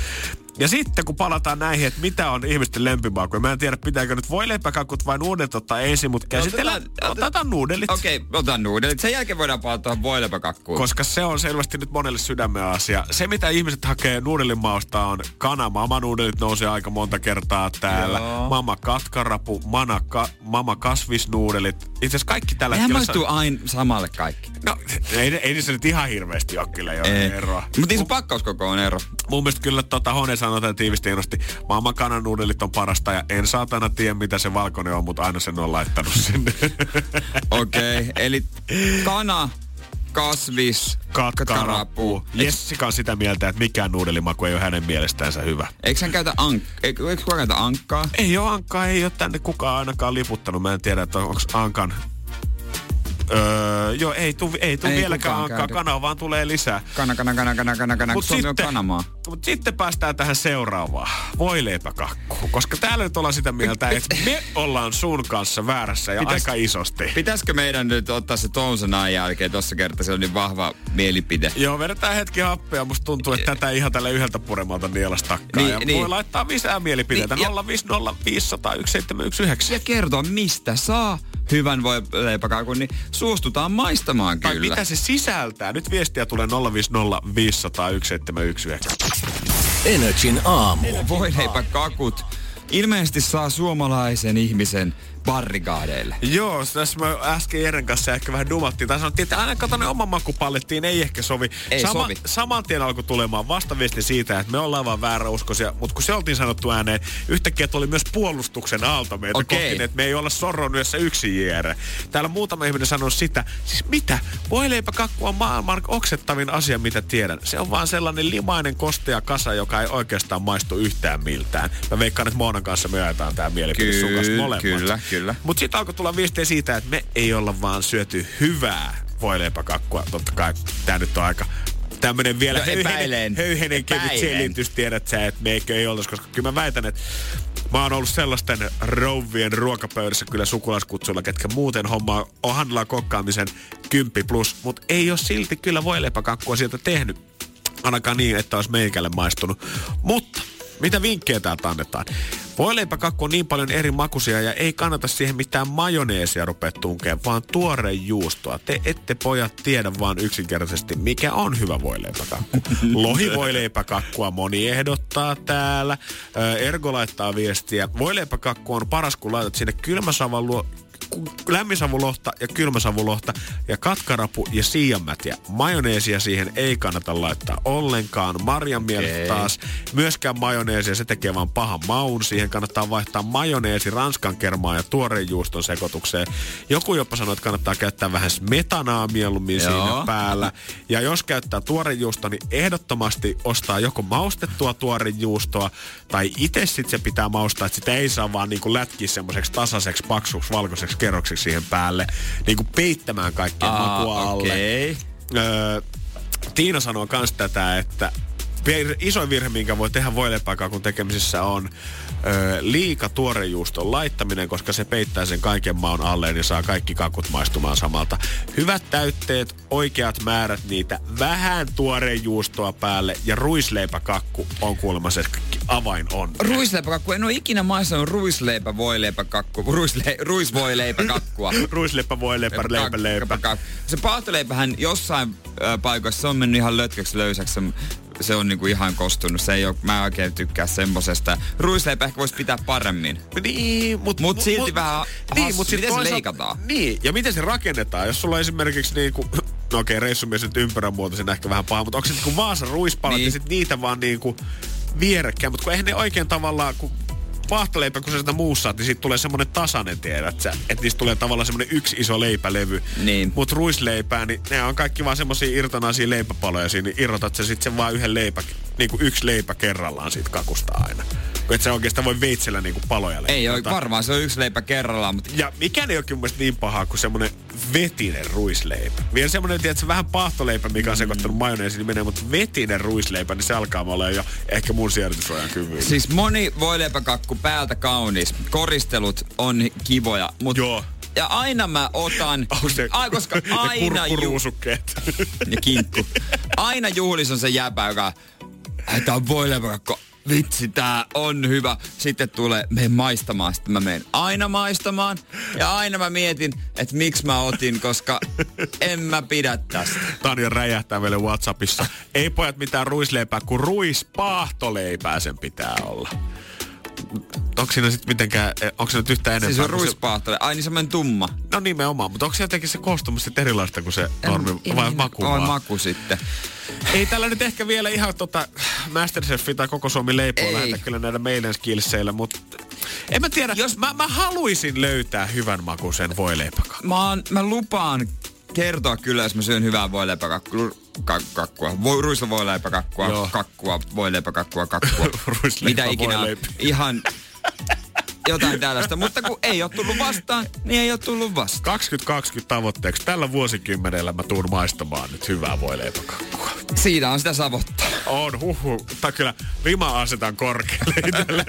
Ja sitten kun palataan näihin, että mitä on ihmisten lempimakuja. Mä en tiedä, pitääkö nyt voileipäkakut vai nuudelit ottaa ensin, mutta käsitellään, Otetaan- otetaan nuudelit. Okei, okay, otan nuudelit. Sen jälkeen voidaan palata tuohon voileipäkakkuun. Koska se on selvästi nyt monelle sydämen asia. Se, mitä ihmiset hakee nuudelin mausta on kana. Mama nuudelit nousee aika monta kertaa täällä. Joo. Mama katkarapu, mana ka, mama kasvisnuudelit. Itse asiassa kaikki tällä Eihän hetkellä... maistuu aina samalle kaikki. No, ei, ei niissä nyt ihan hirveästi ole kyllä jo eroa. Mutta niin se pakkauskoko on ero. Mun mielestä kyllä tota sanoi tämän tiivisti hienosti. Maailman kananuudelit on parasta ja en saatana tiedä mitä se valkoinen on, mutta aina sen on laittanut sinne. Okei, okay, eli kana, kasvis, Katkarapu. Jessica on sitä mieltä, että mikään nuudelimaku ei ole hänen mielestäänsä hyvä. Eikö hän käytä ank... Eikö, eikö käytä ankkaa? Ei ole Ankkaa, ei ole tänne kukaan ainakaan liputtanut. Mä en tiedä, että onko Ankan... Öö, joo, ei tuu, ei tuu Ei vieläkään. Kanaa vaan tulee lisää. Kana, kana, kana, kana, kana, kana, Mut Suomi on kanamaa. Mutta sitten päästään tähän seuraavaan. Voileipäkakku. Koska täällä nyt ollaan sitä mieltä, että me ollaan sun kanssa väärässä ja Pitäis- aika isosti. Pitäisikö meidän nyt ottaa se Toonsanan jälkeen tossa kertaa, se on niin vahva mielipide. Joo, vedetään hetki happea. Musta tuntuu, että tätä ihan tälle yhdeltä puremalta nielastakkaan. Niin, ja niin. voi laittaa lisää mielipiteitä. Niin, ja- 050501719. Ja kertoa, mistä saa hyvän voi leipäkakun, niin suostutaan maistamaan Tai kyllä. mitä se sisältää. Nyt viestiä tulee 050501719. Energin aamu. Voi leipäkakut ilmeisesti saa suomalaisen ihmisen barrikaadeille. Joo, tässä mä äsken Jeren kanssa ehkä vähän dumattiin. Tai sanottiin, että aina kato ne oman makupalettiin ei ehkä sovi. Ei sovi. Saman tien alkoi tulemaan vastaviesti siitä, että me ollaan vaan vääräuskoisia. Mutta kun se oltiin sanottu ääneen, yhtäkkiä tuli myös puolustuksen aalto meitä Okei. kohti, että me ei olla sorron yössä yksin Jere. Täällä muutama ihminen sanoi sitä, siis mitä? Voileipäkakku on maailman oksettavin asia, mitä tiedän. Se on vaan sellainen limainen kostea kasa, joka ei oikeastaan maistu yhtään miltään. Mä veikkaan, että Moonan kanssa me jaetaan tää mielipide sun kanssa molemmat. kyllä, kyllä. Mutta sitten alkoi tulla viestejä siitä, että me ei olla vaan syöty hyvää voileipäkakkua. Totta kai tämä nyt on aika tämmönen vielä No, epäilen. höyhenen kevyt selitys, tiedät sä, että meikö ei oltaisi, koska kyllä mä väitän, että mä oon ollut sellaisten rouvien ruokapöydässä kyllä sukulaiskutsuilla, ketkä muuten hommaa on handlaa kokkaamisen 10 plus, mutta ei ole silti kyllä voileipäkakkua sieltä tehnyt. Ainakaan niin, että olisi meikälle maistunut. Mutta mitä vinkkejä täältä annetaan? Voileipäkakku on niin paljon eri makuisia ja ei kannata siihen mitään majoneesia rupea tunkeen, vaan tuore juustoa. Te ette pojat tiedä vaan yksinkertaisesti, mikä on hyvä voileipäkakku. Lohivoileipäkakkua moni ehdottaa täällä. Ergo laittaa viestiä. Voileipäkakku on paras, kun laitat sinne kylmäsavan luo, lämminsavulohta ja kylmäsavulohta ja katkarapu ja siianmätiä. Majoneesia siihen ei kannata laittaa ollenkaan. Marjan mielestä Okei. taas myöskään majoneesia, se tekee vaan pahan maun. Siihen kannattaa vaihtaa majoneesi, ranskan kermaa ja tuoreen juuston sekoitukseen. Joku jopa sanoi, että kannattaa käyttää vähän smetanaa mieluummin Joo. siinä päällä. Ja jos käyttää tuorejuustoa, niin ehdottomasti ostaa joko maustettua tuorejuustoa tai itse sitten se pitää maustaa, että sitä ei saa vaan niinku lätkiä semmoiseksi tasaiseksi, paksuksi, valkoiseksi kerrokseksi siihen päälle. Niinku peittämään kaikkea makua alle. okei. Öö, Tiina sanoo kans tätä, että isoin virhe, minkä voi tehdä voilepäkakun tekemisessä on ö, liika tuorejuuston laittaminen, koska se peittää sen kaiken maun alleen ja saa kaikki kakut maistumaan samalta. Hyvät täytteet, oikeat määrät niitä, vähän tuorejuustoa päälle ja ruisleipäkakku on kuulemma se avain on. Ruisleipäkakku. En ole ikinä maistanut ruisleipä voileipäkakku. Ruisle, ruisvoileipäkakkua. Ruisleipä, voileipä, leipä, leipä. Kak- Se paahtoleipähän jossain äh, paikoissa se on mennyt ihan lötköksi löysäksi. Se, on niinku ihan kostunut. Se ei ole, mä oikein tykkää sembosesta. Ruisleipä ehkä voisi pitää paremmin. Niin, mutta Mut silti vähän hassu. mut sit Miten se leikataan? Niin, ja miten se rakennetaan? Jos sulla on esimerkiksi niinku, no okei, reissumies nyt ympäränmuotoisen ehkä vähän paha, mutta onko se niinku Vaasan ruispalat niin. Niin. ja sit niitä vaan niinku vierekkäin, mutta kun eihän ne oikein tavallaan, kun pahtaleipä, kun sä sitä muussaat, niin siitä tulee semmonen tasainen, tiedät sä. Että niistä tulee tavallaan semmonen yksi iso leipälevy. Niin. Mut ruisleipää, niin ne on kaikki vaan semmosia irtonaisia leipäpaloja siinä, niin irrotat sä sit sen vaan yhden leipä, niinku yksi leipä kerrallaan siitä kakusta aina. Kun et sä oikeastaan voi veitsellä niinku paloja Ei ole, varmaan se on yksi leipä kerrallaan, mutta Ja mikä ei ole mun niin pahaa kuin semmonen vetinen ruisleipä. Vielä semmonen, tiedätkö, vähän paahtoleipä, mikä on sekoittanut majoneesi, niin menee, mutta vetinen ruisleipä, niin se alkaa olla jo ehkä mun sijoitusrajan kyvyllä. Siis moni voileipäkakku päältä kaunis. Koristelut on kivoja, mutta Joo. ja aina mä otan, Onko se, ai, koska aina kurkkuruusukkeet. ja kinkku. Aina juhlis on se jäpä, joka, tää on voileipäkakku. Vitsi, tää on hyvä. Sitten tulee, menen maistamaan. Sitten mä menen aina maistamaan. Ja aina mä mietin, että miksi mä otin, koska en mä pidä tästä. Tanja räjähtää meille Whatsappissa. Ei pojat mitään ruisleipää, kun ruispaahtoleipää sen pitää olla. Onko siinä sitten mitenkään, eh, onko se nyt yhtään enempää? Siis on ruispahtole. Ai niin semmonen tumma. No nimenomaan, mutta onko se jotenkin se koostumus sitten erilaista kuin se normi, vai maku Vai vaan? maku sitten. Ei tällä nyt ehkä vielä ihan tota Masterchefi tai koko Suomi leipoa Ei. lähetä kyllä näillä meidän skillseillä, mutta en mä tiedä, jos mä, mä haluaisin löytää hyvän makuisen voileipäkakun. Mä, oon, mä lupaan kertoa kyllä, jos mä syön hyvää voileipäkakkua. Kakkua. Voi, ruista voileipäkakkua, Joo. kakkua, voileipäkakkua, kakkua. Ruisleipä, Mitä ikinä. Ihan jotain tällaista. Mutta kun ei ole tullut vastaan, niin ei ole tullut vastaan. 2020 tavoitteeksi tällä vuosikymmenellä mä tuun maistamaan nyt hyvää voileipäkakkua. Siinä on sitä savottaa. On, huhu. Tai kyllä rima asetan korkealle.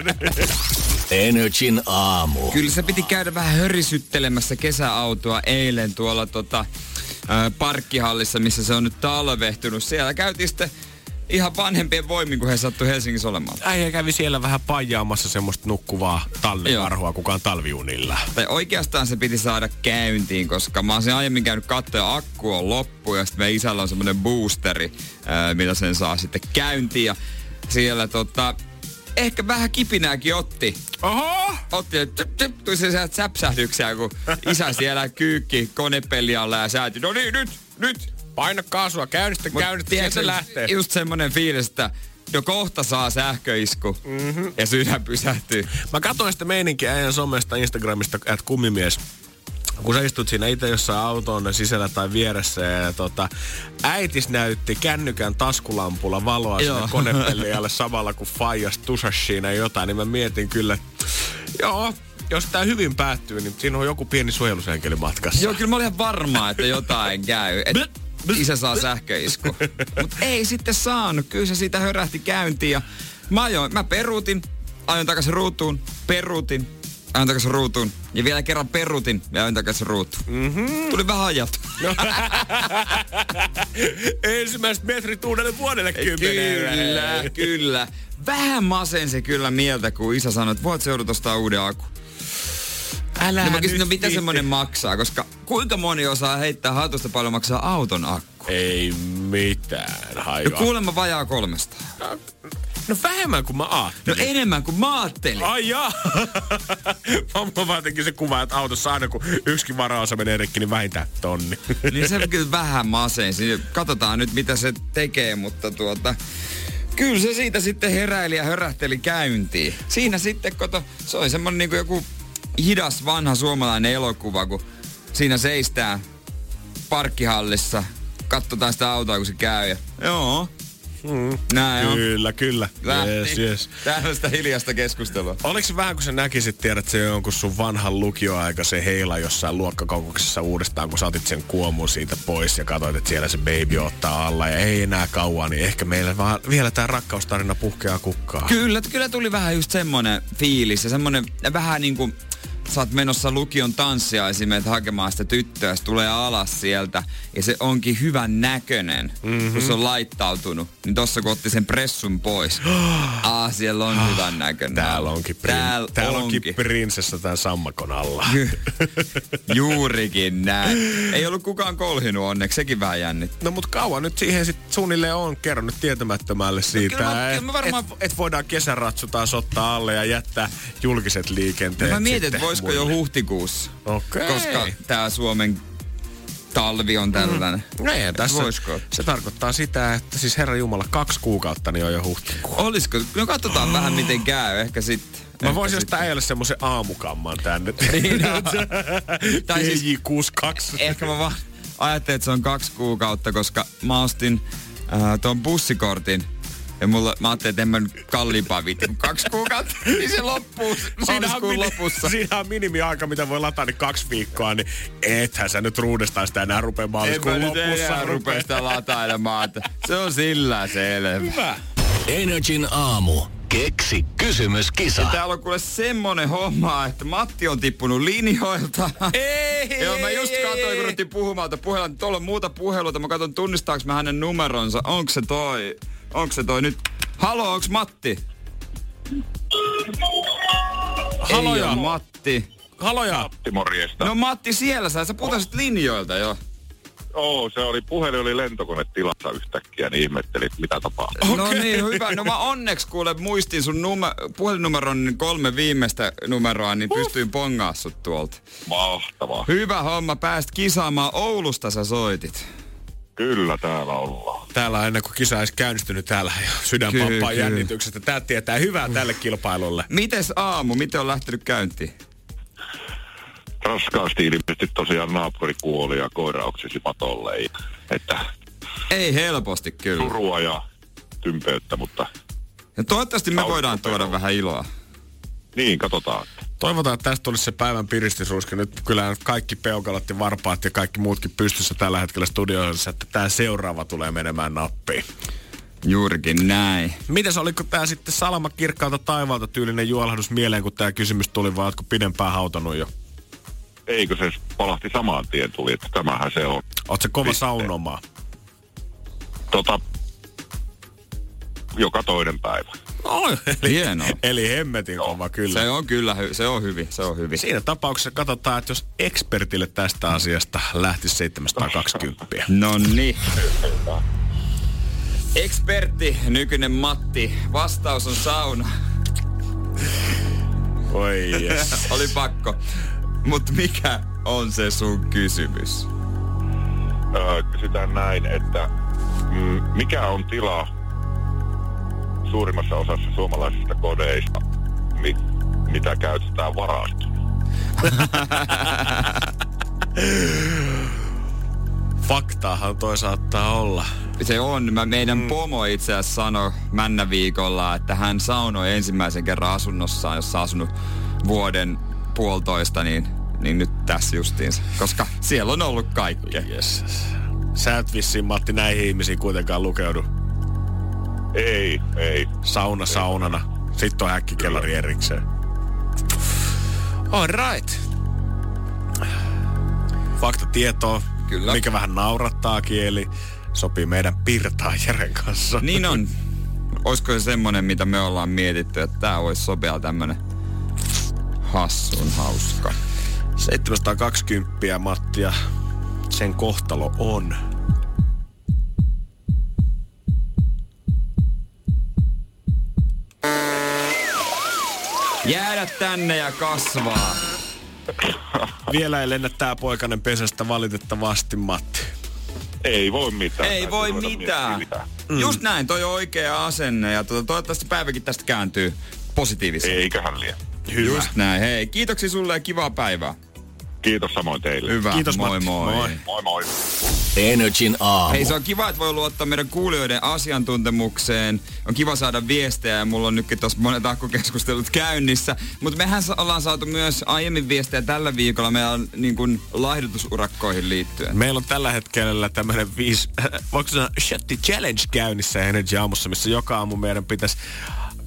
Energin aamu. Kyllä se piti käydä vähän hörisyttelemässä kesäautoa eilen tuolla tota, parkkihallissa, missä se on nyt talvehtunut. Siellä käytiin sitten ihan vanhempien voimin, kun he sattu Helsingissä olemaan. Äijä kävi siellä vähän pajaamassa semmoista nukkuvaa tallikarhua, kuka on talviunilla. Tai oikeastaan se piti saada käyntiin, koska mä oon sen aiemmin käynyt katsoa ja akku on loppu ja sitten meidän isällä on semmonen boosteri, ää, millä sen saa sitten käyntiin. Ja siellä tota, ehkä vähän kipinääkin otti. Oho! Otti, tuli se sieltä säpsähdyksiä, kun isä siellä kyykki konepeli alla ja sääti. No niin, nyt, nyt. Paina kaasua, käynnistä, Mut käynnistä, tiedätkö, se lähtee. Just semmonen fiilis, että jo kohta saa sähköisku mm-hmm. ja sydän pysähtyy. Mä katsoin sitä meininkiä äijän somesta, Instagramista, että kummimies kun sä istut siinä itse jossain auton sisällä tai vieressä ja tota, äitis näytti kännykän taskulampulla valoa Joo. sinne konepelialle samalla kun faijas tusas siinä jotain, niin mä mietin kyllä, joo, jos tää hyvin päättyy, niin siinä on joku pieni suojelusenkeli matkassa. Joo, kyllä mä olin ihan varma, että jotain käy. Et isä saa sähköisku. Mutta ei sitten saanut. Kyllä se siitä hörähti käyntiin ja mä, ajoin, mä peruutin, ajoin takaisin ruutuun, peruutin, ajoin takaisin ruutuun ja vielä kerran peruutin ja ajoin takaisin ruutuun. Mm-hmm. Tuli vähän ajat. Ensimmäiset metrit uudelle vuodelle Kyllä, kyllä. Vähän masen se kyllä mieltä, kun isä sanoi, että voit seurata ostaa uuden akun. Älä Ja mä kysyin, no mitä semmonen maksaa, koska kuinka moni osaa heittää hatusta paljon maksaa auton akku? Ei mitään, No haiva. kuulemma vajaa kolmesta. No vähemmän kuin mä No ajattelin. enemmän kuin mä ajattelin. Ai jaa. Mulla vaan jotenkin se kuva, että autossa aina kun yksikin varaosa menee rikki, niin vähintään tonni. Niin se kyllä vähän masensi. Katsotaan nyt mitä se tekee, mutta tuota... Kyllä se siitä sitten heräili ja hörähteli käyntiin. Siinä sitten, kato, se oli semmonen niin kuin joku hidas vanha suomalainen elokuva, kun siinä seistää parkkihallissa, katsotaan sitä autoa, kun se käy. Ja, joo, Näin on. Kyllä, kyllä. Lähti. Yes, yes. Tällaista hiljasta keskustelua. Oliko se vähän, kun sä näkisit, tiedät se jonkun sun vanhan lukioaika, se heila jossain luokkakokouksessa uudestaan, kun sä otit sen kuomun siitä pois ja katsoit, että siellä se baby ottaa alla ja ei enää kauan, niin ehkä meillä vaan vielä tää rakkaustarina puhkeaa kukkaa. Kyllä, kyllä tuli vähän just semmonen fiilis ja semmonen vähän niin kuin sä oot menossa lukion tanssia esimerkiksi hakemaan sitä tyttöä, se tulee alas sieltä ja se onkin hyvän näköinen, mm-hmm. kun se on laittautunut. Niin tossa kun otti sen pressun pois, ah, siellä on hyvän näköinen. Täällä onkin, prin- Täällä, täällä onkin onkin. prinsessa tämän sammakon alla. Juurikin näin. Ei ollut kukaan kolhinut onneksi, sekin vähän jännittää. No mut kauan nyt siihen sit suunnilleen on kerro nyt tietämättömälle siitä, kyllä mä- kyllä mä varmaan- et, et, voidaan kesäratsu taas ottaa alle ja jättää julkiset liikenteet Mä mietin, että voisiko jo huhtikuussa. Okei. Koska tää Suomen talvi on tällainen. No eihän tässä. Voisiko? Se tarkoittaa sitä, että siis Herra Jumala, kaksi kuukautta niin on jo huhtikuu. Olisiko? No katsotaan vähän miten käy. Ehkä sitten. Mä voisin ostaa eilen semmoisen aamukamman tänne. Niin, tai siis- DJ62. Ehkä mä vaan ajattelin, että se on kaksi kuukautta, koska mä ostin äh, tuon bussikortin. Ja mulla, mä ajattelin, että en mä nyt kalliimpaa viitti kuin kaksi kuukautta. niin se loppuu maaliskuun mini- lopussa. Siinä on minimiaika, mitä voi lataa, niin kaksi viikkoa, niin ethän sä nyt ruudestaan sitä enää rupea En maaliskuun mä nyt lopussa. enää rupea sitä latailemaan. Se on sillä selvä. Hyvä. Energin aamu. Keksi kysymyskisa. Täällä on kuule semmonen homma, että Matti on tippunut linjoilta. Ei, Joo, mä just katsoin, kun ruvettiin puhumaan, että puhella, tuolla on muuta puheluita. Mä katson, tunnistaaks mä hänen numeronsa. Onko se toi? Onko se toi nyt? Halo, onks Matti? Haloja. Ei oo Matti. Haloja. Matti, morjesta. No Matti siellä, sä, sä putosit linjoilta jo. Oo, se oli, puhelin oli lentokone tilassa yhtäkkiä, niin ihmettelin, että mitä tapahtuu. No niin, hyvä. No mä onneksi kuule muistin sun nume- puhelinnumeron niin kolme viimeistä numeroa, niin pystyin pongaa sut tuolta. Mahtavaa. Hyvä homma, pääst kisaamaan. Oulusta sä soitit. Kyllä täällä ollaan. Täällä on ennen kuin kisa olisi käynnistynyt täällä jo sydän jännityksestä. Tää tietää hyvää tälle kilpailulle. Mites aamu, miten on lähtenyt käyntiin? Raskaasti ilmeisesti tosiaan naapuri kuoli ja koira oksisi matolle. Ei- Että Ei helposti kyllä. surua ja tympeyttä, mutta Ja toivottavasti me voidaan tuoda vähän iloa. niin, katsotaan. Toivotaan, että tästä tulisi se päivän piristysruiske. Nyt kyllä kaikki peukalot ja varpaat ja kaikki muutkin pystyssä tällä hetkellä studioissa, että tämä seuraava tulee menemään nappiin. Juurikin näin. Mites oliko tämä sitten salama kirkkaalta taivaalta tyylinen juolahdus mieleen, kun tämä kysymys tuli, vai ootko pidempään hautanut jo? Eikö se palahti samaan tien tuli, että tämähän se on. Oot se kova Piste. saunomaa? Tota, joka toinen päivä. Oh, eli, Hienoa. eli hemmetin kova kyllä. Se on kyllä, hy- se on hyvin, se on hyvin. Siinä tapauksessa katsotaan, että jos ekspertille tästä asiasta lähtisi 720. No niin. Ekspertti, nykyinen Matti. Vastaus on sauna. Oi yes. Oli pakko. Mut mikä on se sun kysymys? Öö, kysytään näin, että mm, mikä on tila suurimmassa osassa suomalaisista kodeista, mi, mitä käytetään varastona? Faktaahan toi saattaa olla. Se on. Mä, meidän mm. pomo itse asiassa sanoi männä viikolla, että hän saunoi ensimmäisen kerran asunnossaan, jossa asunut vuoden puolitoista, niin, niin nyt tässä justiinsa. Koska siellä on ollut kaikkea. Yes. Sä et vissiin, Matti, näihin ihmisiin kuitenkaan lukeudu. Ei, ei. Sauna saunana. Sitten on häkkikellari erikseen. All right. Faktatietoa, Kyllä. mikä vähän naurattaa kieli, sopii meidän pirtaa Jeren kanssa. Niin on. Olisiko se semmonen, mitä me ollaan mietitty, että tää olisi sopea tämmönen hassun hauska. 720 Matti ja sen kohtalo on. Jäädä tänne ja kasvaa. Vielä ei lennä tää poikainen pesästä valitettavasti, Matti. Ei voi mitään. Ei voi mitään. miettimään Mm. Just näin, toi on oikea asenne ja tuota, toivottavasti päiväkin tästä kääntyy positiivisesti. Eiköhän liian. Hyvä. Just näin. Hei, kiitoksia sulle ja kivaa päivää. Kiitos samoin teille. Hyvä, Kiitos, moi Matti. moi. Moi. Moi moi. Energin aamu. Hei, se on kiva, että voi luottaa meidän kuulijoiden asiantuntemukseen. On kiva saada viestejä ja mulla on nytkin tuossa monet akkukeskustelut käynnissä. Mutta mehän ollaan saatu myös aiemmin viestejä tällä viikolla meidän niin kuin, laihdutusurakkoihin liittyen. Meillä on tällä hetkellä tämmöinen viisi, voiko sanoa, Shatti Challenge käynnissä Energy Aamussa, missä joka aamu meidän pitäisi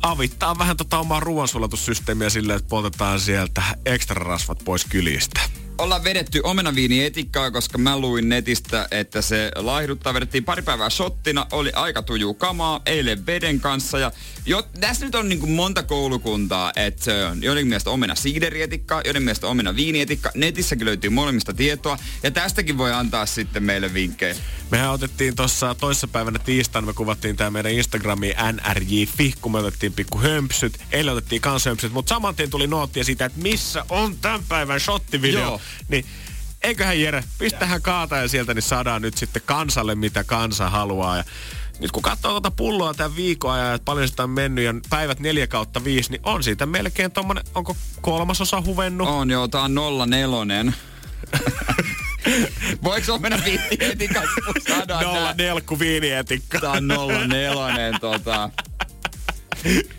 avittaa vähän tota omaa ruoansulatussysteemiä silleen, että poltetaan sieltä ekstra rasvat pois kylistä. Ollaan vedetty omenaviinietikkaa, koska mä luin netistä, että se laihduttaa. Vedettiin pari päivää shottina, oli aika tuju kamaa, eilen veden kanssa. Ja jo, tässä nyt on niin kuin monta koulukuntaa, että se on joiden mielestä omena siiderietikkaa, joiden mielestä omena viinietikka. Netissäkin löytyy molemmista tietoa, ja tästäkin voi antaa sitten meille vinkkejä. Mehän otettiin tuossa toissapäivänä tiistaina, me kuvattiin tämä meidän Instagramiin nrj.fi, kun me otettiin pikku hömpsyt. Eilen otettiin kans hömpsyt, mutta saman tien tuli noottia siitä, että missä on tämän päivän shottivideo. Joo. Niin eiköhän Jere, pistähän kaata ja sieltä, niin saadaan nyt sitten kansalle, mitä kansa haluaa. Ja nyt kun katsoo tuota pulloa tämän viikon ajan, että paljon sitä on mennyt ja päivät 4 kautta 5, niin on siitä melkein tommonen, onko kolmasosa huvennut? On joo, tää on nolla nelonen. Voiko omena viinietikkaa sanoa Nolla nelkku viinietikka. Tää on nolla nelonen tota,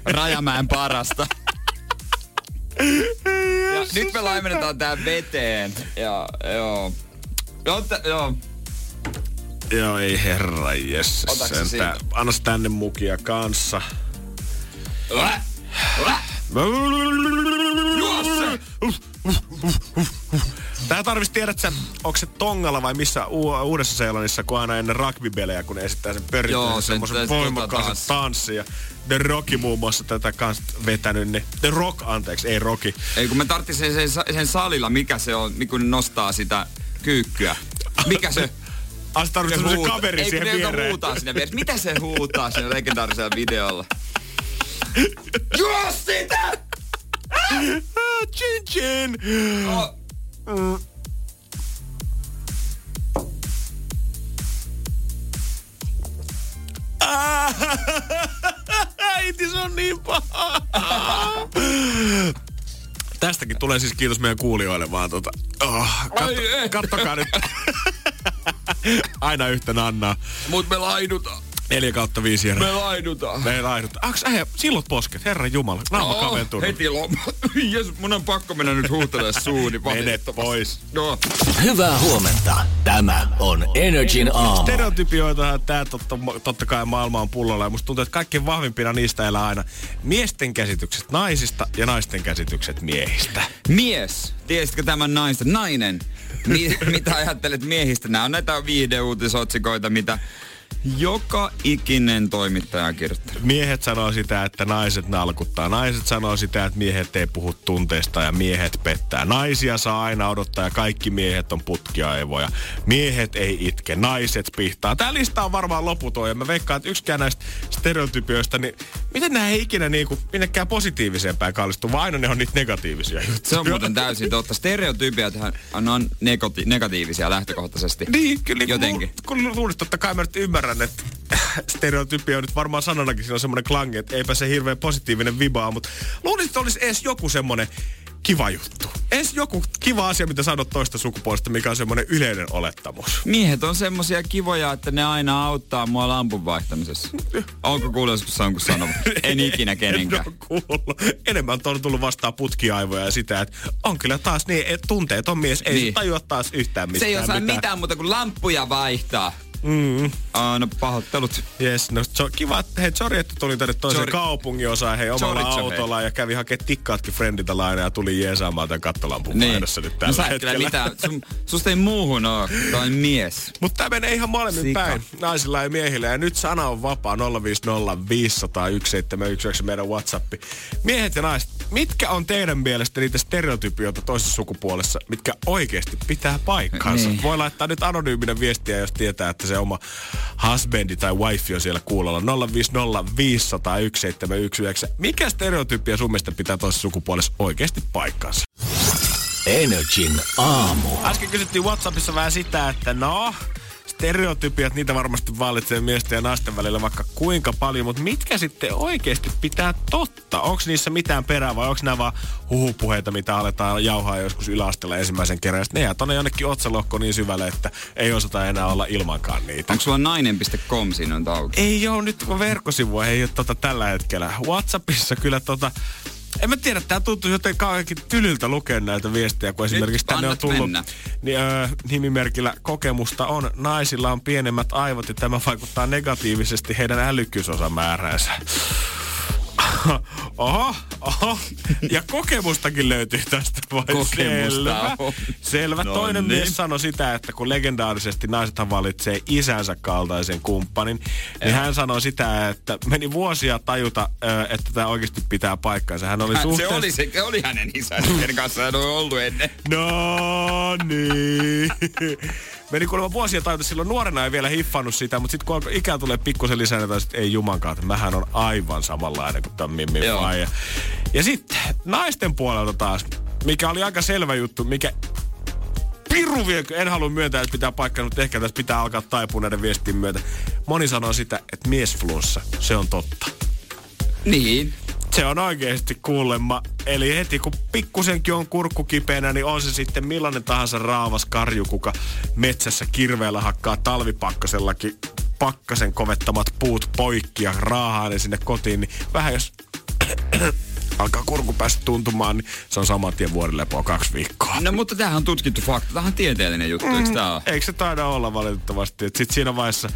Rajamäen parasta. Ja nyt me laimennetaan tää veteen. Ja joo. Joo, t- joo. Joo, ei herra siitä? Anna tänne mukia kanssa. Lä! Lä! Juo se! Tää tarvis tiedät sä, onko se Tongalla vai missä U- Uudessa Seelannissa, kun aina ennen rugby-pelejä, kun ne esittää sen se- semmoisen se- voimakkaan tota tanssin. Ja The Rocky muun muassa tätä kanssa vetänyt, niin The Rock, anteeksi, ei Rocky. Ei kun me tarvittiin sen, sen, sen, salilla, mikä se on, niin kun ne nostaa sitä kyykkyä. Mikä se? Ai se tarvitsee se semmoisen kaverin siihen ne, viereen. huutaa sinne vieressä. Mitä se huutaa siinä legendaarisella videolla? Juo sitä! Chin chin! Oh. Ah, Äiti, se on niin paha. Tästäkin tulee siis kiitos meidän kuulijoille vaan tota. Oh, katso, Ai ei. kattokaa nyt. Aina yhtä Nannaa. Mut me laidutaan. 4 kautta 5 järjellä. Me laidutaan. Me ei laihduta. Aks äijä, silloin posket, herra jumala. Naama Oh, kaventunut. heti loma. Jeesus, mun on pakko mennä nyt huutelemaan suuni. Mene pois. No. Hyvää huomenta. Tämä on Energin aamu. Stereotypioitahan tää totta, totta kai maailma on pullolla ja musta tuntuu, että kaikkein vahvimpina niistä elää aina miesten käsitykset naisista ja naisten käsitykset miehistä. Mies. Tiesitkö tämän naista? Nainen. Mi- mitä ajattelet miehistä? Nämä on näitä viihdeuutisotsikoita, mitä joka ikinen toimittaja on kirjoittanut. Miehet sanoo sitä, että naiset nalkuttaa. Naiset sanoo sitä, että miehet ei puhu tunteista ja miehet pettää. Naisia saa aina odottaa ja kaikki miehet on putkiaivoja. Miehet ei itke, naiset pihtaa. Tää lista on varmaan loputon ja mä veikkaan, että yksikään näistä stereotypioista, niin miten nämä ei ikinä niinku minnekään positiiviseen päin kallistu, vaan aina ne on niitä negatiivisia juttuja. Se on muuten täysin totta. Stereotypiathan on negati- negatiivisia lähtökohtaisesti. Niin, kyllä. Jotenkin. Mu, kun luulisin, totta kai mä nyt ymmärrän, että stereotypia on nyt varmaan sananakin, siinä on semmoinen klangi, että eipä se hirveän positiivinen vibaa, mutta luulisin, että olisi edes joku semmoinen kiva juttu. Edes joku kiva asia, mitä sanot toista sukupuolesta, mikä on semmoinen yleinen olettamus. Miehet on semmosia kivoja, että ne aina auttaa mua lampun vaihtamisessa. Onko kuullut joskus jonkun sanova? En ikinä kenenkään. En ole kuullut. Enemmän on tullut vastaan putkiaivoja ja sitä, että on kyllä taas niin, että tunteet on mies, ei Niin. tajua taas yhtään Se mitään. ei osaa mitään muuta kuin lamppuja vaihtaa. Mm. Uh, no pahoittelut. Jes, no se on kiva, että hei, sorry, että tulin tänne toiseen Sorry. kaupungin osaan, hei, omalla sorry. autolla ja kävi hakemaan tikkaatkin friendiltä lainaa ja tuli jeesaamaan tämän kattolampun niin. vaihdossa nyt no tällä sä et kyllä hetkellä. mitään. Sun, susta ei muuhun oo. Toi mies. Mutta tämä menee ihan molemmin Sika. päin, naisilla ja miehillä. Ja nyt sana on vapaa 050 500 1719 meidän Whatsappi. Miehet ja naiset, mitkä on teidän mielestä niitä stereotypioita toisessa sukupuolessa, mitkä oikeasti pitää paikkaansa? Niin. Voi laittaa nyt anonyyminen viestiä, jos tietää, että se oma husbandi tai wifi on siellä kuulolla. 050 500 1719. Mikä stereotypia sun mielestä pitää toisessa sukupuolessa oikeasti paikkaansa? Energin aamu. Äsken kysyttiin Whatsappissa vähän sitä, että no, stereotypiat, niitä varmasti vallitsee miesten ja naisten välillä vaikka kuinka paljon, mutta mitkä sitten oikeasti pitää totta? Onko niissä mitään perää vai onko nämä vaan huhupuheita, mitä aletaan jauhaa joskus yläasteella ensimmäisen kerran? Ja ne jää tonne jonnekin otsalohko niin syvälle, että ei osata enää olla ilmankaan niitä. Onko sulla nainen.com siinä on auki? Ei ole nyt verkkosivua, ei ole tota tällä hetkellä. Whatsappissa kyllä tota, en mä tiedä, tää tuntuu joten kauheankin tylyltä lukea näitä viestejä, kun esimerkiksi tänne on tullut mennä. niin, öö, nimimerkillä kokemusta on. Naisilla on pienemmät aivot ja tämä vaikuttaa negatiivisesti heidän älykkyysosamääräänsä. Oho, oho. Ja kokemustakin löytyy tästä vai Kokemusta selvä. on. Selvä. No Toinen niin. mies sanoi sitä, että kun legendaarisesti naisethan valitsee isänsä kaltaisen kumppanin, niin hän sanoi sitä, että meni vuosia tajuta, että tämä oikeasti pitää paikkansa. Hän oli Hän, se, suhteessa... oli, se oli hänen isänsä, kanssa hän on ollut ennen. No niin. Meni kuulemma vuosia tajuta, silloin nuorena ei vielä hiffannut sitä, mutta sitten kun alkoi ikää tulee pikkusen lisää, niin että ei jumankaan, että mähän on aivan samanlainen kuin tämä Mimmi faija. Ja sitten naisten puolelta taas, mikä oli aika selvä juttu, mikä piru vie, en halua myöntää, että pitää paikkaa, mutta ehkä tässä pitää alkaa taipua näiden viestin myötä. Moni sanoo sitä, että miesflunssa, se on totta. Niin. Se on oikeasti kuulemma. Eli heti kun pikkusenkin on kurkku kipeänä, niin on se sitten millainen tahansa raavas karju, kuka metsässä kirveellä hakkaa talvipakkasellakin pakkasen kovettamat puut poikki ja raahaa ne sinne kotiin, niin vähän jos alkaa kurku päästä tuntumaan, niin se on saman tien vuorilepoa kaksi viikkoa. No mutta tämähän on tutkittu fakta. Tämähän on tieteellinen juttu, mm. eikö tää ole? Eikö se taida olla valitettavasti? Et sit siinä vaiheessa,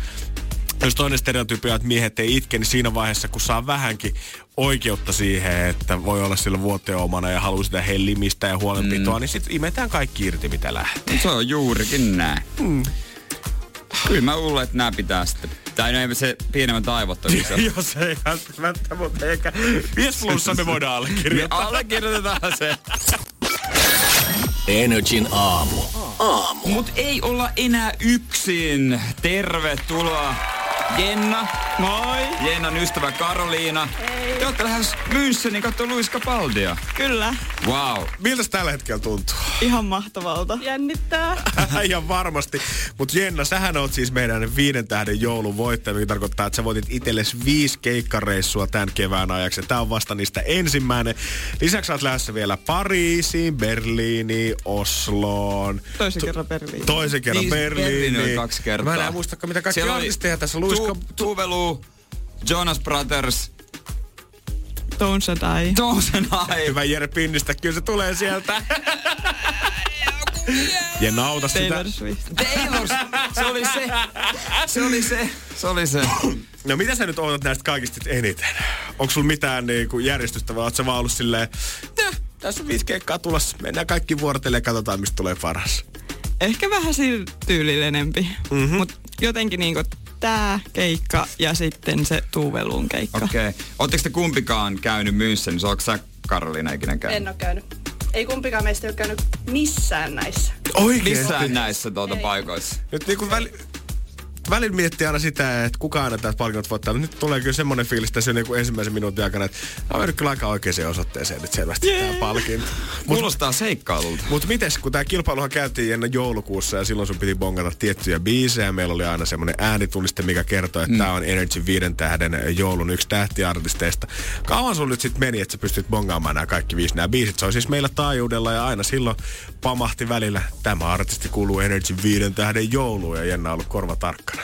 jos toinen stereotypia, että miehet ei itke, niin siinä vaiheessa, kun saa vähänkin oikeutta siihen, että voi olla sillä vuoteomana ja haluaa sitä hellimistä ja huolenpitoa, mm. niin sitten imetään kaikki irti, mitä lähtee. Se on juurikin näin. Mm. Kyllä mä luulen, että nämä pitää sitten. Tai no ei se pienemmät aivot on iso. Jos ei välttämättä, mutta ehkä Viesflussa me voidaan allekirjoittaa. Allekirjoitetaan se. Energin aamu. Aamu. Mut ei olla enää yksin. Tervetuloa. Jenna. Moi. Jennan ystävä Karoliina. Hei. Te olette lähes Münchenin katsoa Luis Capaldia. Kyllä, Wow. Miltä tällä hetkellä tuntuu? ihan mahtavalta. Jännittää. Ihan varmasti. Mutta Jenna, sähän oot siis meidän viiden tähden joulun voittaja, mikä tarkoittaa, että sä voitit itsellesi viisi keikkareissua tämän kevään ajaksi. Tämä on vasta niistä ensimmäinen. Lisäksi sä oot lähdössä vielä Pariisiin, Berliiniin, Osloon. Toisen kerran Berliin. Toisen kerran Niin, Berliiniin. Berliini kaksi kertaa. Mä en muistakaan, mitä kaikki Siellä oli artisteja tässä luiska... Tu- Tuvelu, Jonas Brothers, Don't die. Dawson Eye. Hyvä Jere Pinnistä, kyllä se tulee sieltä. ja nauta sitä. Taylor Swift. Taylor, se oli se. Se oli se. Se oli se. No mitä sä nyt ootat näistä kaikista eniten? Onko sulla mitään niinku järjestystä vai oot sä vaan ollut silleen, "Täh, tässä on viisi keikkaa tulossa, mennään kaikki vuorotelle ja katsotaan mistä tulee paras. Ehkä vähän sillä tyylillenempi. Mm-hmm. Mut jotenkin niinku tää keikka ja sitten se Tuuveluun keikka. Okei. Okay. Ootteko te kumpikaan käynyt Münchenissä? Onko sä Karoliina ikinä käynyt? En ole käynyt. Ei kumpikaan meistä ole käynyt missään näissä. Oikeesti? Missään näissä tuota paikoissa. Nyt niinku väli, välillä miettii aina sitä, että kuka aina täältä palkinnot voittaa. Mutta nyt tulee kyllä semmoinen fiilis tässä niinku ensimmäisen minuutin aikana, että on mennyt kyllä aika oikeaan osoitteeseen nyt selvästi yeah. tämä palkinto. Kuulostaa seikkailulta. Mutta mites, kun tämä kilpailuhan käytiin ennen joulukuussa ja silloin sun piti bongata tiettyjä biisejä. Meillä oli aina semmoinen äänituliste, mikä kertoo, että mm. tämä on Energy viiden tähden joulun yksi tähtiartisteista. Kauan sun nyt sitten meni, että sä pystyt bongaamaan nämä kaikki viisi nämä biisit? Se on siis meillä taajuudella ja aina silloin pamahti välillä. Tämä artisti kuuluu Energy viiden tähden jouluun ja Jenna on ollut korva tarkkana.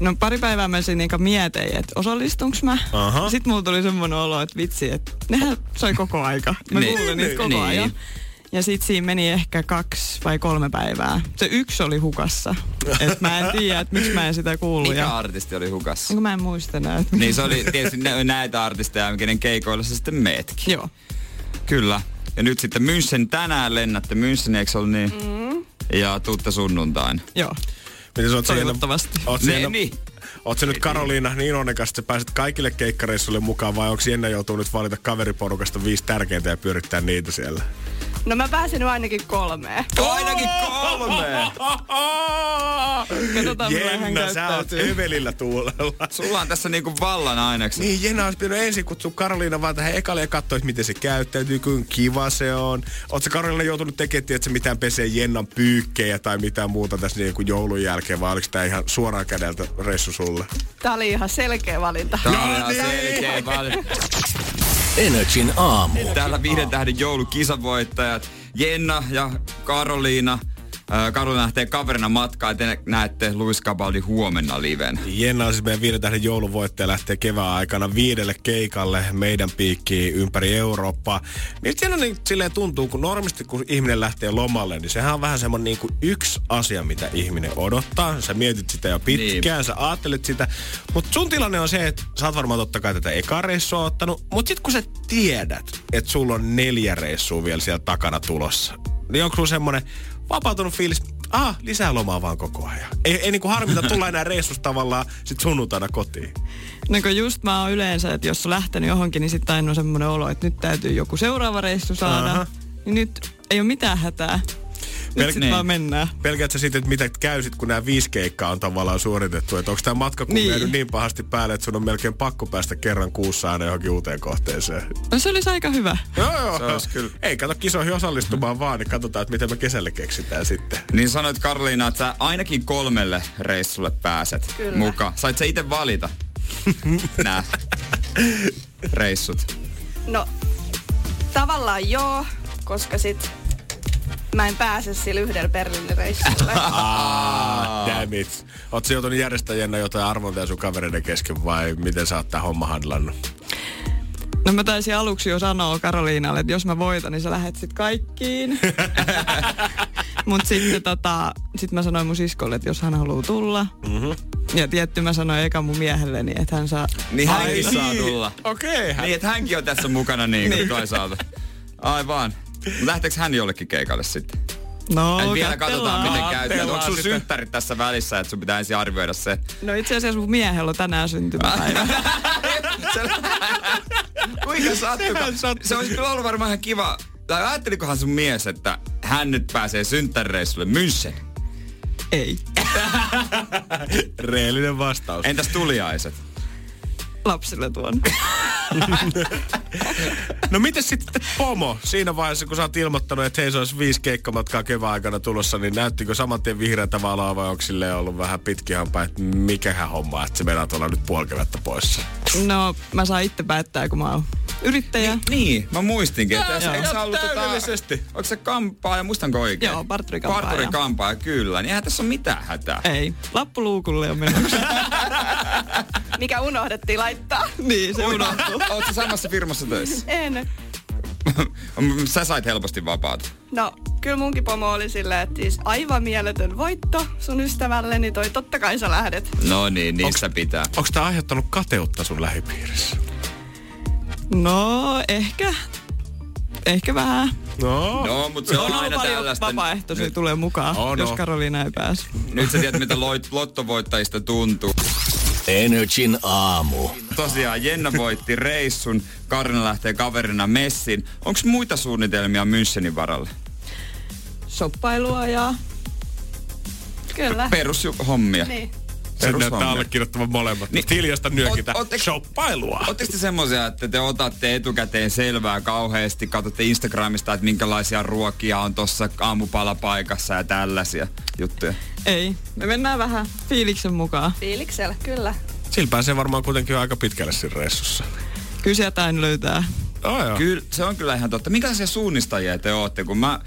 No pari päivää mä siinä niinku mietin, että osallistunks mä. Aha. Sitten mulla tuli semmoinen olo, että vitsi, että nehän soi koko aika. Mä Niin. kuulin niitä koko Niin. ajan. Ja sit siinä meni ehkä kaksi vai kolme päivää. Se yksi oli hukassa. Et mä en tiedä, että miksi mä en sitä kuullut. Mikä Ja, artisti oli hukassa? niin mä en muista näitä. Niin se oli tietysti nä- näitä artisteja, kenen keikoilla sä sitten meetkin. Joo. Kyllä. Ja nyt sitten München tänään lennätte München, eikö se ollut niin? Mm. Ja tuutte sunnuntain. Joo. Miten sä oot Toivottavasti. Oot sä Ne, Jenna- niin. Oot sä nyt Karoliina niin onnekas, että sä pääset kaikille keikkareissuille mukaan vai onko Jenna joutuu nyt valita kaveriporukasta viisi tärkeintä ja pyörittää niitä siellä? No mä pääsin nyt ainakin kolmeen. Ainakin kolme! Katsotaan, Jenna, sä oot. Evelillä tuulella. Sulla on tässä niinku vallan aineksi. Niin, Jenna olisi pitänyt ensin kutsua Karoliina vaan tähän ekalle ja katsoa, miten se käyttäytyy, kuinka kiva se on. Oletko Karoliina joutunut tekemään, että mitään pesee Jennan pyykkejä tai mitään muuta tässä niin kuin joulun jälkeen, vai oliko tämä ihan suoraan kädeltä reissu sulle? Tää oli ihan selkeä valinta. Tää on ihan selkeä valinta. Energin aamu. Täällä viiden tähden joulukisavoittajat Jenna ja Karoliina. Karoliina lähtee kaverina matkaan, te näette Luis Cabaldi huomenna liven. Jenna on siis meidän viiden tähden jouluvoittaja lähtee kevään aikana viidelle keikalle meidän piikkiin ympäri Eurooppaa. Niin siinä niin silleen tuntuu, kun normisti kun ihminen lähtee lomalle, niin sehän on vähän semmoinen niin kuin yksi asia, mitä ihminen odottaa. Sä mietit sitä jo pitkään, niin. sä ajattelet sitä. Mutta sun tilanne on se, että sä oot varmaan totta kai tätä eka reissua ottanut, mutta sit kun sä tiedät, että sulla on neljä reissua vielä siellä takana tulossa, niin onko sulla semmoinen vapautunut fiilis, ah, lisää lomaa vaan koko ajan. Ei, ei niinku harmita tulla enää reissusta tavallaan sit sunnuntaina kotiin. No kun just mä oon yleensä, että jos on lähtenyt johonkin, niin sitten aina on semmoinen olo, että nyt täytyy joku seuraava reissu saada. Aha. Niin nyt ei ole mitään hätää. Nyt Pelk- sit vaan mennään. Pelkäät sä sitten, että mitä käy sit, kun nämä viisi keikkaa on tavallaan suoritettu? Että onko tämä matka kun Niin. niin. niin pahasti päälle, että sun on melkein pakko päästä kerran kuussa aina johonkin uuteen kohteeseen? No se olisi aika hyvä. Joo, joo. Se olisi kyllä. Ei kato kisoihin osallistumaan vaan, niin katsotaan, että miten me kesällä keksitään sitten. Niin sanoit Karoliina, että sä ainakin kolmelle reissulle pääset Kyllä. mukaan. Sait sä itse valita nää reissut? No, tavallaan joo, koska sit mä en pääse sillä yhdellä Berliinin reissulle. Ah, damn it. Oot sä joutunut järjestäjänä jotain arvontaa sun kavereiden kesken vai miten sä oot tää homma handlannut? No mä taisin aluksi jo sanoa Karoliinalle, että jos mä voitan, niin sä lähet sit kaikkiin. Mut sitten tota, sit mä sanoin mun siskolle, että jos hän haluaa tulla. Mm-hmm. Ja tietty mä sanoin eka mun miehelleni, että hän saa... Niin hänkin saa tulla. Okei. Okay, Niin, että hänkin on tässä mukana niin, niin. Niin. toisaalta. Aivan. Lähteekö hän jollekin keikalle sitten? No, Et vielä katsotaan, miten käy. Onko sun synttärit tässä välissä, että sun pitää ensin arvioida se? No itse asiassa mun miehellä on tänään syntymäpäivä. Kuinka sattuko? Se olisi kyllä ollut varmaan ihan kiva. Tai ajattelikohan sun mies, että hän nyt pääsee synttärireissulle München? Ei. Reellinen vastaus. Entäs tuliaiset? Lapsille tuon. No miten sitten pomo? Siinä vaiheessa, kun sä oot ilmoittanut, että hei se olisi viisi keikkamatkaa kevään aikana tulossa, niin näyttikö saman tien vihreätä valoa vai onko silleen ollut vähän pitkihampaa, että mikähän homma, että se meidän olla nyt puoli kevättä poissa? No, mä saan itse päättää, kun mä oon yrittäjä. Niin, mä muistinkin, että Joo, eikö se ollut tota, onko se kampaa ja muistanko oikein? Joo, parturikampaaja. Parturikampaaja, kyllä. Niin eihän tässä ole mitään hätää. Ei. Lappuluukulle on menossa. Mikä unohdettiin laittaa. niin, se unohtuu. Oletko samassa firmassa töissä? En. Sä sait helposti vapaata. No, kyllä munkin pomo oli silleen, että siis aivan mieletön voitto sun ystävälleni toi, totta kai sä lähdet. No niin, niissä pitää. Onko tämä aiheuttanut kateutta sun lähipiirissä? No, ehkä. Ehkä vähän. No. No, mutta se on, on aina paljon tällaista. vapaaehtoisia tulee mukaan, On, jos on. Karoliina ei pääse. Nyt sä tiedät, mitä loit- lottovoittajista tuntuu. Energin aamu. Tosiaan Jenna voitti reissun, Karina lähtee kaverina messin. Onko muita suunnitelmia Münchenin varalle? Shoppailua ja... Kyllä. Perushommia. Niin. Sen näyttää allekirjoittavan molemmat. Niin. Hiljasta nyökitä. Ot- ootteko- Shoppailua. Oletteko te semmoisia, että te otatte etukäteen selvää kauheasti, katsotte Instagramista, että minkälaisia ruokia on tuossa aamupalapaikassa ja tällaisia juttuja? Ei. Me mennään vähän fiiliksen mukaan. Fiiliksellä, kyllä. Sillä pääsee varmaan kuitenkin aika pitkälle siinä reissussa. Kyllä sieltä löytää. Oh, joo. Kyllä, se on kyllä ihan totta. Minkälaisia suunnistajia te ootte? Kun mä,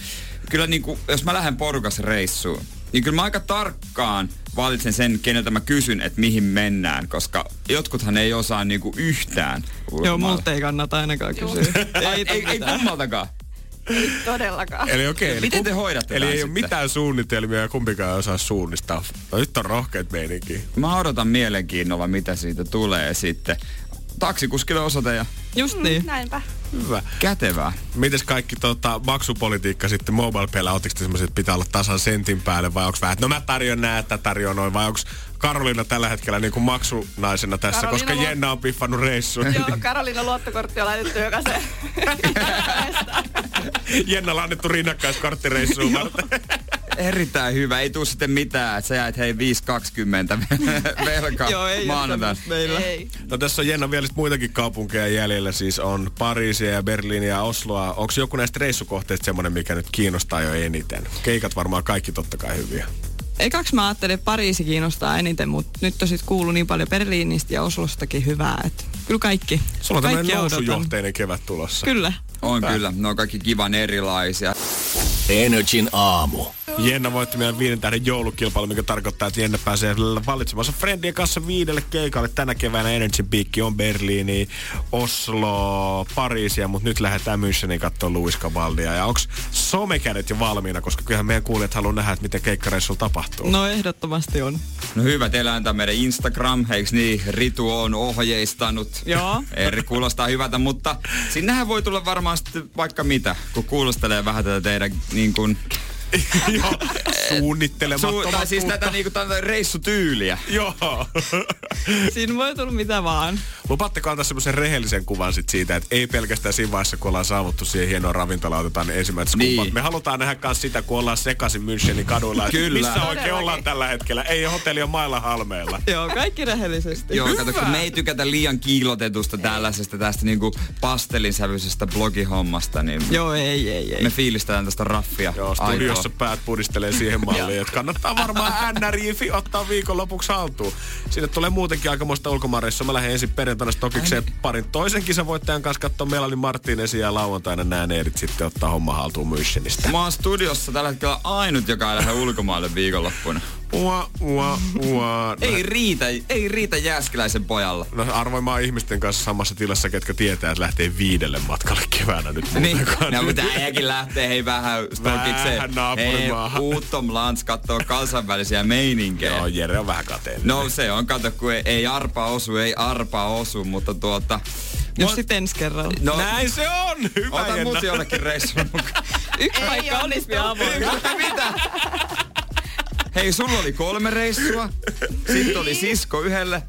kyllä niin kuin, jos mä lähden porukas reissuun, niin kyllä mä aika tarkkaan valitsen sen, keneltä mä kysyn, että mihin mennään, koska jotkuthan ei osaa niinku yhtään Joo, ulkomailla. multa ei kannata ainakaan kysyä. Ei, ei, ei kummaltakaan. Todellakaan. Eli okei. eli Miten te hoidatte Eli ei ole sitten? mitään suunnitelmia ja kumpikaan ei osaa suunnistaa. No nyt on rohkeat meininki. Mä odotan mielenkiinnolla, mitä siitä tulee sitten. Taksikuskille osoite ja Just niin. Näinpä. Hyvä. kätevää. Mites kaikki tota, maksupolitiikka sitten mobile? Ottiko te semmoiset, että pitää olla tasan sentin päälle vai onko vähän, että no mä tarjon nää, että tarjon noin vai onko Karoliina tällä hetkellä niin kuin maksunaisena tässä, Karoliina koska luo- Jenna on piffannut reissun. Joo, Karoliina luottokortti on laitettu jokaiseen. Jennalla annettu rinnakkaiskorttireissuun varten. Erittäin hyvä. Ei tuu sitten mitään, että sä jäät hei 5.20 velka Joo, ei maanantaina. meillä. Ei. No tässä on Jenna vielä muitakin kaupunkeja jäljellä, siis on Pariisia ja Berliiniä ja Osloa. Onko joku näistä reissukohteista semmoinen, mikä nyt kiinnostaa jo eniten? Keikat varmaan kaikki totta kai hyviä. Ekaksi mä ajattelin, että Pariisi kiinnostaa eniten, mutta nyt on sit kuullut niin paljon Berliinistä ja Oslostakin hyvää, että kyllä kaikki. Sulla on tämmöinen nousujohteinen kevät tulossa. Kyllä. On kyllä, ne on kaikki kivan erilaisia. Energin aamu. Jenna voitti meidän viiden tähden joulukilpailu, mikä tarkoittaa, että Jenna pääsee valitsemansa friendien kanssa viidelle keikalle. Tänä keväänä Energy Peak on Berliini, Oslo, Pariisia, mutta nyt lähdetään Müncheniin katsoa Louis Cavaldia. Ja onko somekädet jo valmiina, koska kyllähän meidän kuulijat haluaa nähdä, että miten keikkareissulla tapahtuu. No ehdottomasti on. No hyvä, teillä on meidän Instagram, eiks niin? Ritu on ohjeistanut. Joo. Eri kuulostaa hyvältä, mutta sinnehän voi tulla varmaan sitten vaikka mitä, kun kuulostelee vähän tätä teidän niin kuin, Joo, suunnittelemattomat. tai siis tätä niinku tätä reissutyyliä. Joo. Siinä voi tulla mitä vaan. Lupaatteko antaa semmoisen rehellisen kuvan sit siitä, että ei pelkästään siinä vaiheessa, kun ollaan saavuttu siihen hienoon ravintolaan, otetaan ne ensimmäiset Niin. Me halutaan nähdä myös sitä, kun ollaan sekaisin Münchenin kaduilla. Kyllä. Missä oikein Todellakin. ollaan tällä hetkellä? Ei hotelli on mailla halmeella. Joo, kaikki rehellisesti. Joo, kato, kun me ei tykätä liian kiilotetusta tällaisesta tästä niinku pastelinsävyisestä blogihommasta, niin Joo, ei, ei, ei. me fiilistetään tästä raffia. Joo, studiossa päät pudistelee siihen malliin, että kannattaa varmaan NRI ottaa viikonlopuksi haltuun. Sinne tulee muutenkin aikamoista ulkomaanreissua. Mä lähden ensin perjantaina Stokikseen parin toisen kisavoittajan kanssa katsoa Melanie Martinezin ja lauantaina nää neidit sitten ottaa homma haltuun Münchenistä. Mä oon studiossa tällä hetkellä ainut, joka ei lähde ulkomaille viikonloppuna. Ua, ua, ua. Ei riitä, ei riitä Jääskeläisen pojalla. No harvoin mä oon ihmisten kanssa samassa tilassa, ketkä tietää, että lähtee viidelle matkalle keväänä nyt Niin, no, mutta äijäkin lähtee hei vähän stokikseen. Vähän naapurimaahan. Hei, Uuttom Lans kattoo kansainvälisiä meininkejä. Joo, Jere on vähän kateellinen. No se on, kato, kun ei, ei arpa osu, ei arpa osu, mutta tuota... Jos Mä- sitten ensi kerralla. No, Näin se on! Hyvä Ota mut jollekin reissuun mukaan. Yksi paikka olisi onnistu. vielä avoin. Mitä? Hei, sulla oli kolme reissua, sitten oli sisko yhdelle,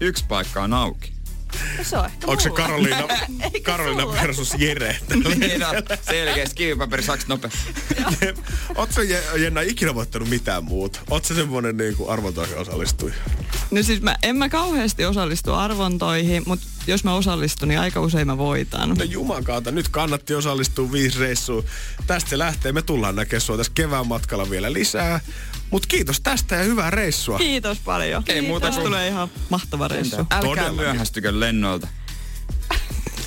yksi paikka on auki. No se on ehkä Onko se. Karoliina, Karoliina versus Jere? Niin on, selkeästi kivipaperi saks nopea. Ootko Je- Jenna ikinä voittanut mitään muuta? Ootko semmonen niinku arvontoihin osallistuja? No siis mä, en mä kauheasti osallistu arvontoihin, mutta jos mä osallistun, niin aika usein mä voitan. No jumakauta, nyt kannatti osallistua viisi reissuun. Tästä se lähtee. Me tullaan näkemään sua tässä kevään matkalla vielä lisää. Mut kiitos tästä ja hyvää reissua. Kiitos paljon. Ei muuta Tästä kuin- tulee ihan mahtava reissu. Älkää Todellakin. myöhästykö lennoilta.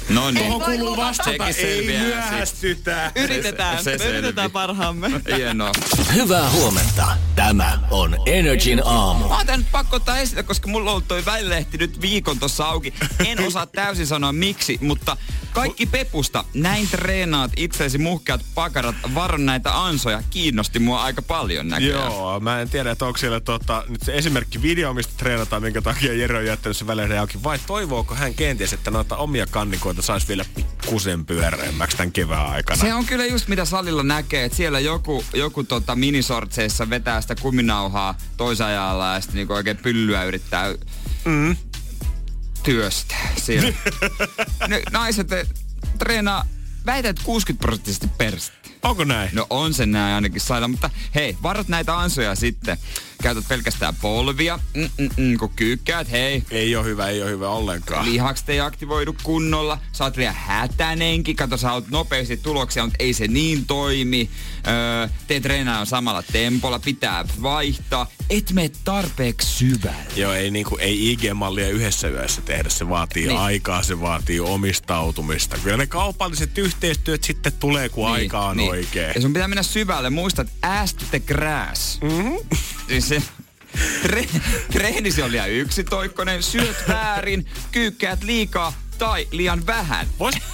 No niin. Tuohon kuuluu vastata, ei myöhästytä. Yritetään, Se- se me yritetään parhaamme. Hienoa. Hyvää huomenta. Tämä on Energin aamu. Mä oon pakko ottaa esille, koska mulla on toi välilehti nyt viikon tossa auki. En osaa täysin sanoa miksi, mutta kaikki pepusta. Näin treenaat itseesi muhkeat pakarat, varon näitä ansoja. Kiinnosti mua aika paljon näköjään. Joo, mä en tiedä, että onko siellä tota, nyt se esimerkki video, mistä treenataan, minkä takia Jere on jättänyt se välillä auki, vai toivooko hän kenties, että noita omia kannikoita saisi vielä pikkusen pyöreämmäksi tämän kevään aikana? Se on kyllä just mitä salilla näkee, että siellä joku, joku tota minisortseissa vetää sitä kuminauhaa toisajalla ja sitten niinku oikein pyllyä yrittää Mm. työstää siellä. ne naiset treenaa väität 60 prosenttisesti persettä. Onko näin? No on se näin ainakin saada, mutta hei, varat näitä ansoja sitten. Käytät pelkästään polvia, Mm-mm-mm, kun kyykkäät, hei, Ei ole hyvä, ei ole hyvä ollenkaan. lihakset ei aktivoidu kunnolla, sä oot vielä hätänenkin, kato sä oot nopeasti tuloksia, mutta ei se niin toimi. Öö, teet treenaa samalla tempolla, pitää vaihtaa, et mene tarpeeksi syvälle. Joo, ei, niinku, ei IG-mallia yhdessä yössä tehdä. Se vaatii Niin. aikaa, se vaatii omistautumista. Kyllä ne kaupalliset yhteistyöt sitten tulee, kun niin, aika on niin. oikein. Ja sun pitää mennä syvälle, muista, että ass to the grass. Mm-hmm. Siis se, tre, treenisi on liian yksitoikkoinen, syöt väärin, kyykkäät liikaa tai liian vähän. Vois...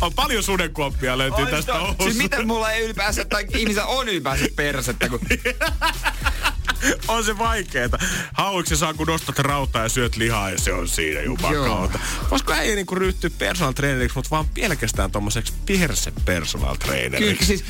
on paljon sudenkuoppia löytyy tästä Siis Oulusta. miten mulla ei ylipäänsä, tai ihmisellä on ylipäänsä persettä, kun on se vaikeeta. Hauiksi saa, kun nostat rautaa ja syöt lihaa ja se on siinä jumakauta. Voisiko ei niinku ryhtyä personal traineriksi, mutta vaan pelkästään tommoseksi perse personal Kyllä, traineriksi? siis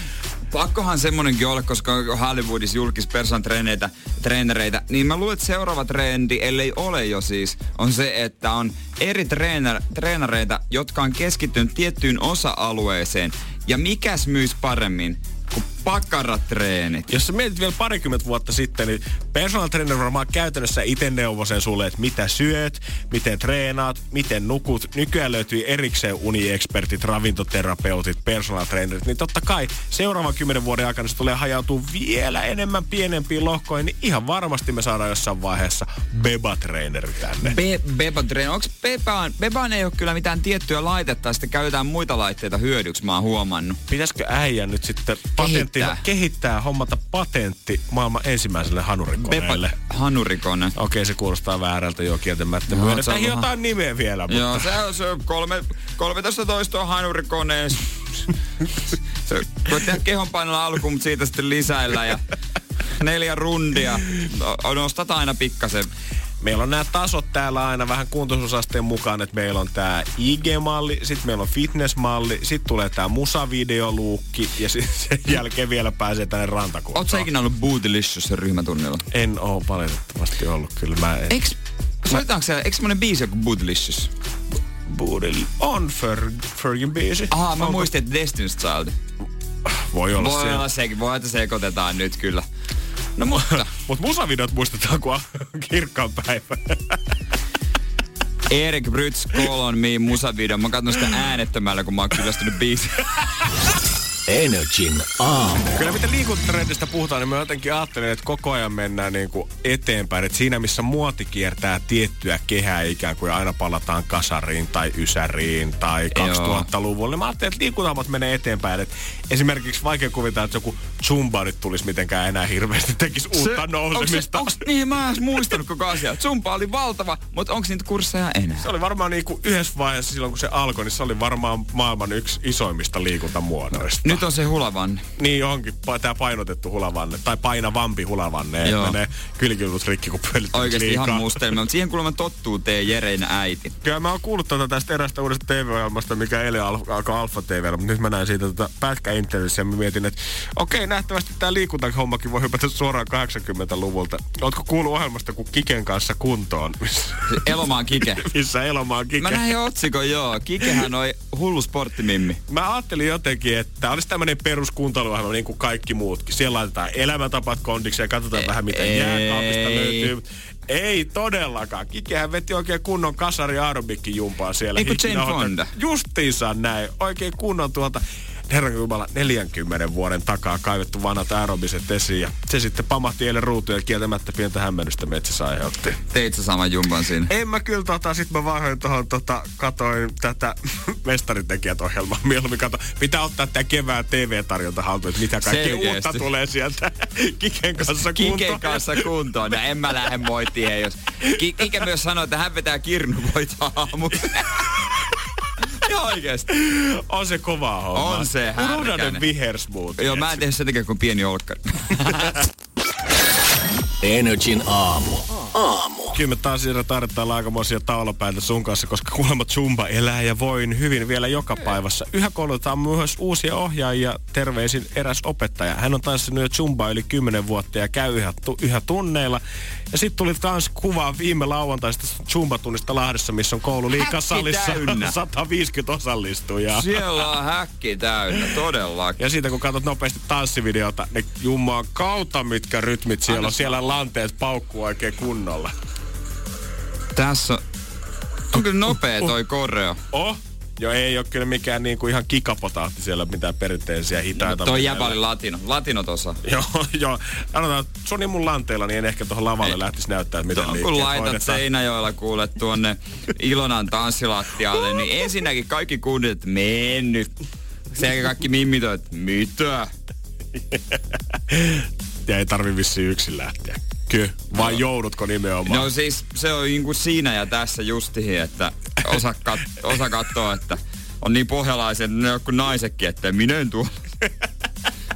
pakkohan semmonenkin olla, koska Hollywoodissa julkis personal treeneitä, treenereitä, niin mä luulen, että seuraava trendi, ellei ole jo siis, on se, että on eri treener, treenareita, jotka on keskittynyt tiettyyn osa-alueeseen. Ja mikäs myys paremmin kuin pakkaratreenit? Jos sä mietit vielä parikymmentä vuotta sitten, niin personal trainer varmaan käytännössä itse neuvoi sen sulle, että mitä syöt, miten treenaat, miten nukut. Nykyään löytyy erikseen uniekspertit, ravintoterapeutit, personal trainerit. Niin totta kai seuraavan kymmenen vuoden aikana se tulee hajautua vielä enemmän pienempiin lohkoihin, niin ihan varmasti me saadaan jossain vaiheessa beba-traineri tänne. Be- Beba Train. Onks Bebaan, Bebaan ei ole kyllä mitään tiettyä laitetta, sitten käytetään muita laitteita hyödyksi, mä oon huomannut. Pitäisikö äijä nyt sitten patentti, Kehittää. kehittää hommata patentti maailman ensimmäiselle hanurikoneelle? Beba hanurikone. Okei, se kuulostaa väärältä jo kieltämättä. No, Myönnetään vähän- jotain nimeä vielä, mutta... Joo, se on, se kolme, 13 toistoa hanurikoneen. Se voi tehdä kehonpainolla alkuun, mutta siitä sitten lisäillä ja neljä rundia. No, Nostat aina pikkasen. Meillä on nämä tasot täällä aina vähän kuntoisuusasteen mukaan, että meillä on tämä IG-malli, sitten meillä on fitness-malli, sitten tulee tämä musavideoluukki ja sitten sen jälkeen vielä pääsee tänne rantakuntaan. Sä ikinä ollut Bootylicious ryhmätunnilla? En oo valitettavasti ollut kyllä. Mä en. Eiks, soitetaanko siellä, eiks semmonen biisi joku Bootylicious? Boodle on Fer, Fergin biisi. Aha, mä Onko- muistin, että Destiny's Child. Voi olla Voi siellä. olla sekin, voi että sekoitetaan nyt kyllä. No mutta, Mut musavideot muistetaan, kun on kirkkaan päivä. Erik Brytz Colon Me musavideo. Mä katson sitä äänettömällä, kun mä oon kyllästynyt biisiin. Energin aamu. Kyllä mitä liikuntatrendistä puhutaan, niin mä jotenkin ajattelen, että koko ajan mennään niin kuin eteenpäin. Että siinä missä muoti kiertää tiettyä kehää ikään kuin aina palataan kasariin tai ysäriin tai 2000-luvulle. Niin mä ajattelin, että liikuntahommat menee eteenpäin. Että esimerkiksi vaikea kuvitella, että joku Zumba nyt tulisi mitenkään enää hirveästi tekisi uutta nousemista. Onks, onks, niin, mä en muistanut koko asia. Zumba oli valtava, mutta onko niitä kursseja enää? Se oli varmaan niin kuin yhdessä vaiheessa silloin, kun se alkoi, niin se oli varmaan maailman yksi isoimmista liikuntamuodoista. Nyt on se hulavanne. Niin onkin, pa- tämä painotettu hulavanne, tai painavampi hulavanne, Joo. että menee kylkiluut rikki, kun pölyttää Oikeesti liikaa. ihan mustelma, mutta siihen kuulemma tottuu tee Jereen äiti. Kyllä mä oon kuullut tuota tästä erästä uudesta TV-ohjelmasta, mikä eilen al- alkoi Alfa TVllä, mutta nyt mä näin siitä tota pätkäintervissä ja mä mietin, että okei, nähtävästi tämä liikuntahommakin voi hypätä suoraan 80-luvulta. Ootko kuullut ohjelmasta kuin Kiken kanssa kuntoon, Elomaan Kike. missä Elomaa Kike? Mä näin otsikon, joo. Kikehän oli hullu sporttimimmi. Mä ajattelin jotenkin, että olisi tämmöinen peruskuntoiluohjelma niin kuin kaikki muutkin. Siellä laitetaan elämäntapat kondiksi ja katsotaan Ei- vähän, miten jääkaapista löytyy. Ei todellakaan. Kikehän veti oikein kunnon kasari aerobikki jumpaa siellä. Hikki Jane Fonda. Justiinsa näin. Oikein kunnon tuolta Herran Jumala 40 vuoden takaa kaivettu vanhat aerobiset esiin ja se sitten pamahti eilen ruutuun ja kieltämättä pientä hämmennystä metsässä aiheutti. Teit sä saman jumpan siinä? En mä kyllä tota, sit mä vaihoin tohon tota, katoin tätä mestaritekijät ohjelmaa. Mieluummin kato, pitää ottaa tää kevään TV-tarjonta haltuun, että mitä kaikki Selkeästi. uutta tulee sieltä Kiken kanssa kuntoon. Kiken kanssa kuntoon. No en mä lähde moittiin, jos... Ki- Kike myös sanoi, että hän vetää kirnuvoita aamulla. Ihan oikeesti. On se kovaa homma. On se Rudanen härkänen. vihersmoothie. Joo, mä en tehnyt sen takia kuin pieni olkkari. Energin aamu. Aamu. Kyllä me taas siellä tarvitaan aikamoisia taulapäitä sun kanssa, koska kuulemma Zumba elää ja voin hyvin vielä joka päivässä. Yhä koulutetaan myös uusia ohjaajia. Terveisin eräs opettaja. Hän on tanssinut jo Zumba yli 10 vuotta ja käy yhä, tu, yhä tunneilla. Ja sitten tuli taas kuvaa viime lauantaista Zumba-tunnista Lahdessa, missä on koulu liikasalissa täynnä. 150 osallistujaa. Siellä on häkki täynnä, todella. Ja siitä kun katsot nopeasti tanssivideota, niin jummaa kautta mitkä rytmit siellä on. Siellä lanteet paukkuu oikein kunnolla. Tässä on... On kyllä nopea toi koreo. Oh? Joo, ei ole kyllä mikään niinku ihan kikapotahti siellä mitään perinteisiä hitaita. Toi mitään. jäbä oli latino. Latino tossa. Joo, joo. Sanotaan, että Soni mun lanteella, niin en ehkä tuohon lavalle Ei. lähtisi näyttää, että miten Tuo, kun liikkeet laitat hoidetaan. Seinäjoella kuule tuonne Ilonan tanssilattialle, niin ensinnäkin kaikki kunnit, että mennyt. Sen kaikki mimmit on, että mitä? Ja ei tarvi vissiin yksin lähteä. Kyllä. Vai No. joudutko nimenomaan? No siis se on niinku siinä ja tässä justihin, että osa, kat, osa katsoo, että on niin pohjalaiset, ne on kuin naisetkin, että minä en tuo.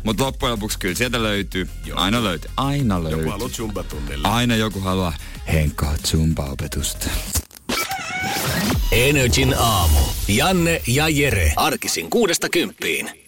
Mutta loppujen lopuksi kyllä sieltä löytyy. Aina löytyy. Aina löytyy. Joku haluaa Zumba-tunnille. Aina joku haluaa Henkkaa Zumba-opetusta. Energin aamu. Janne ja Jere. Arkisin kuudesta kymppiin.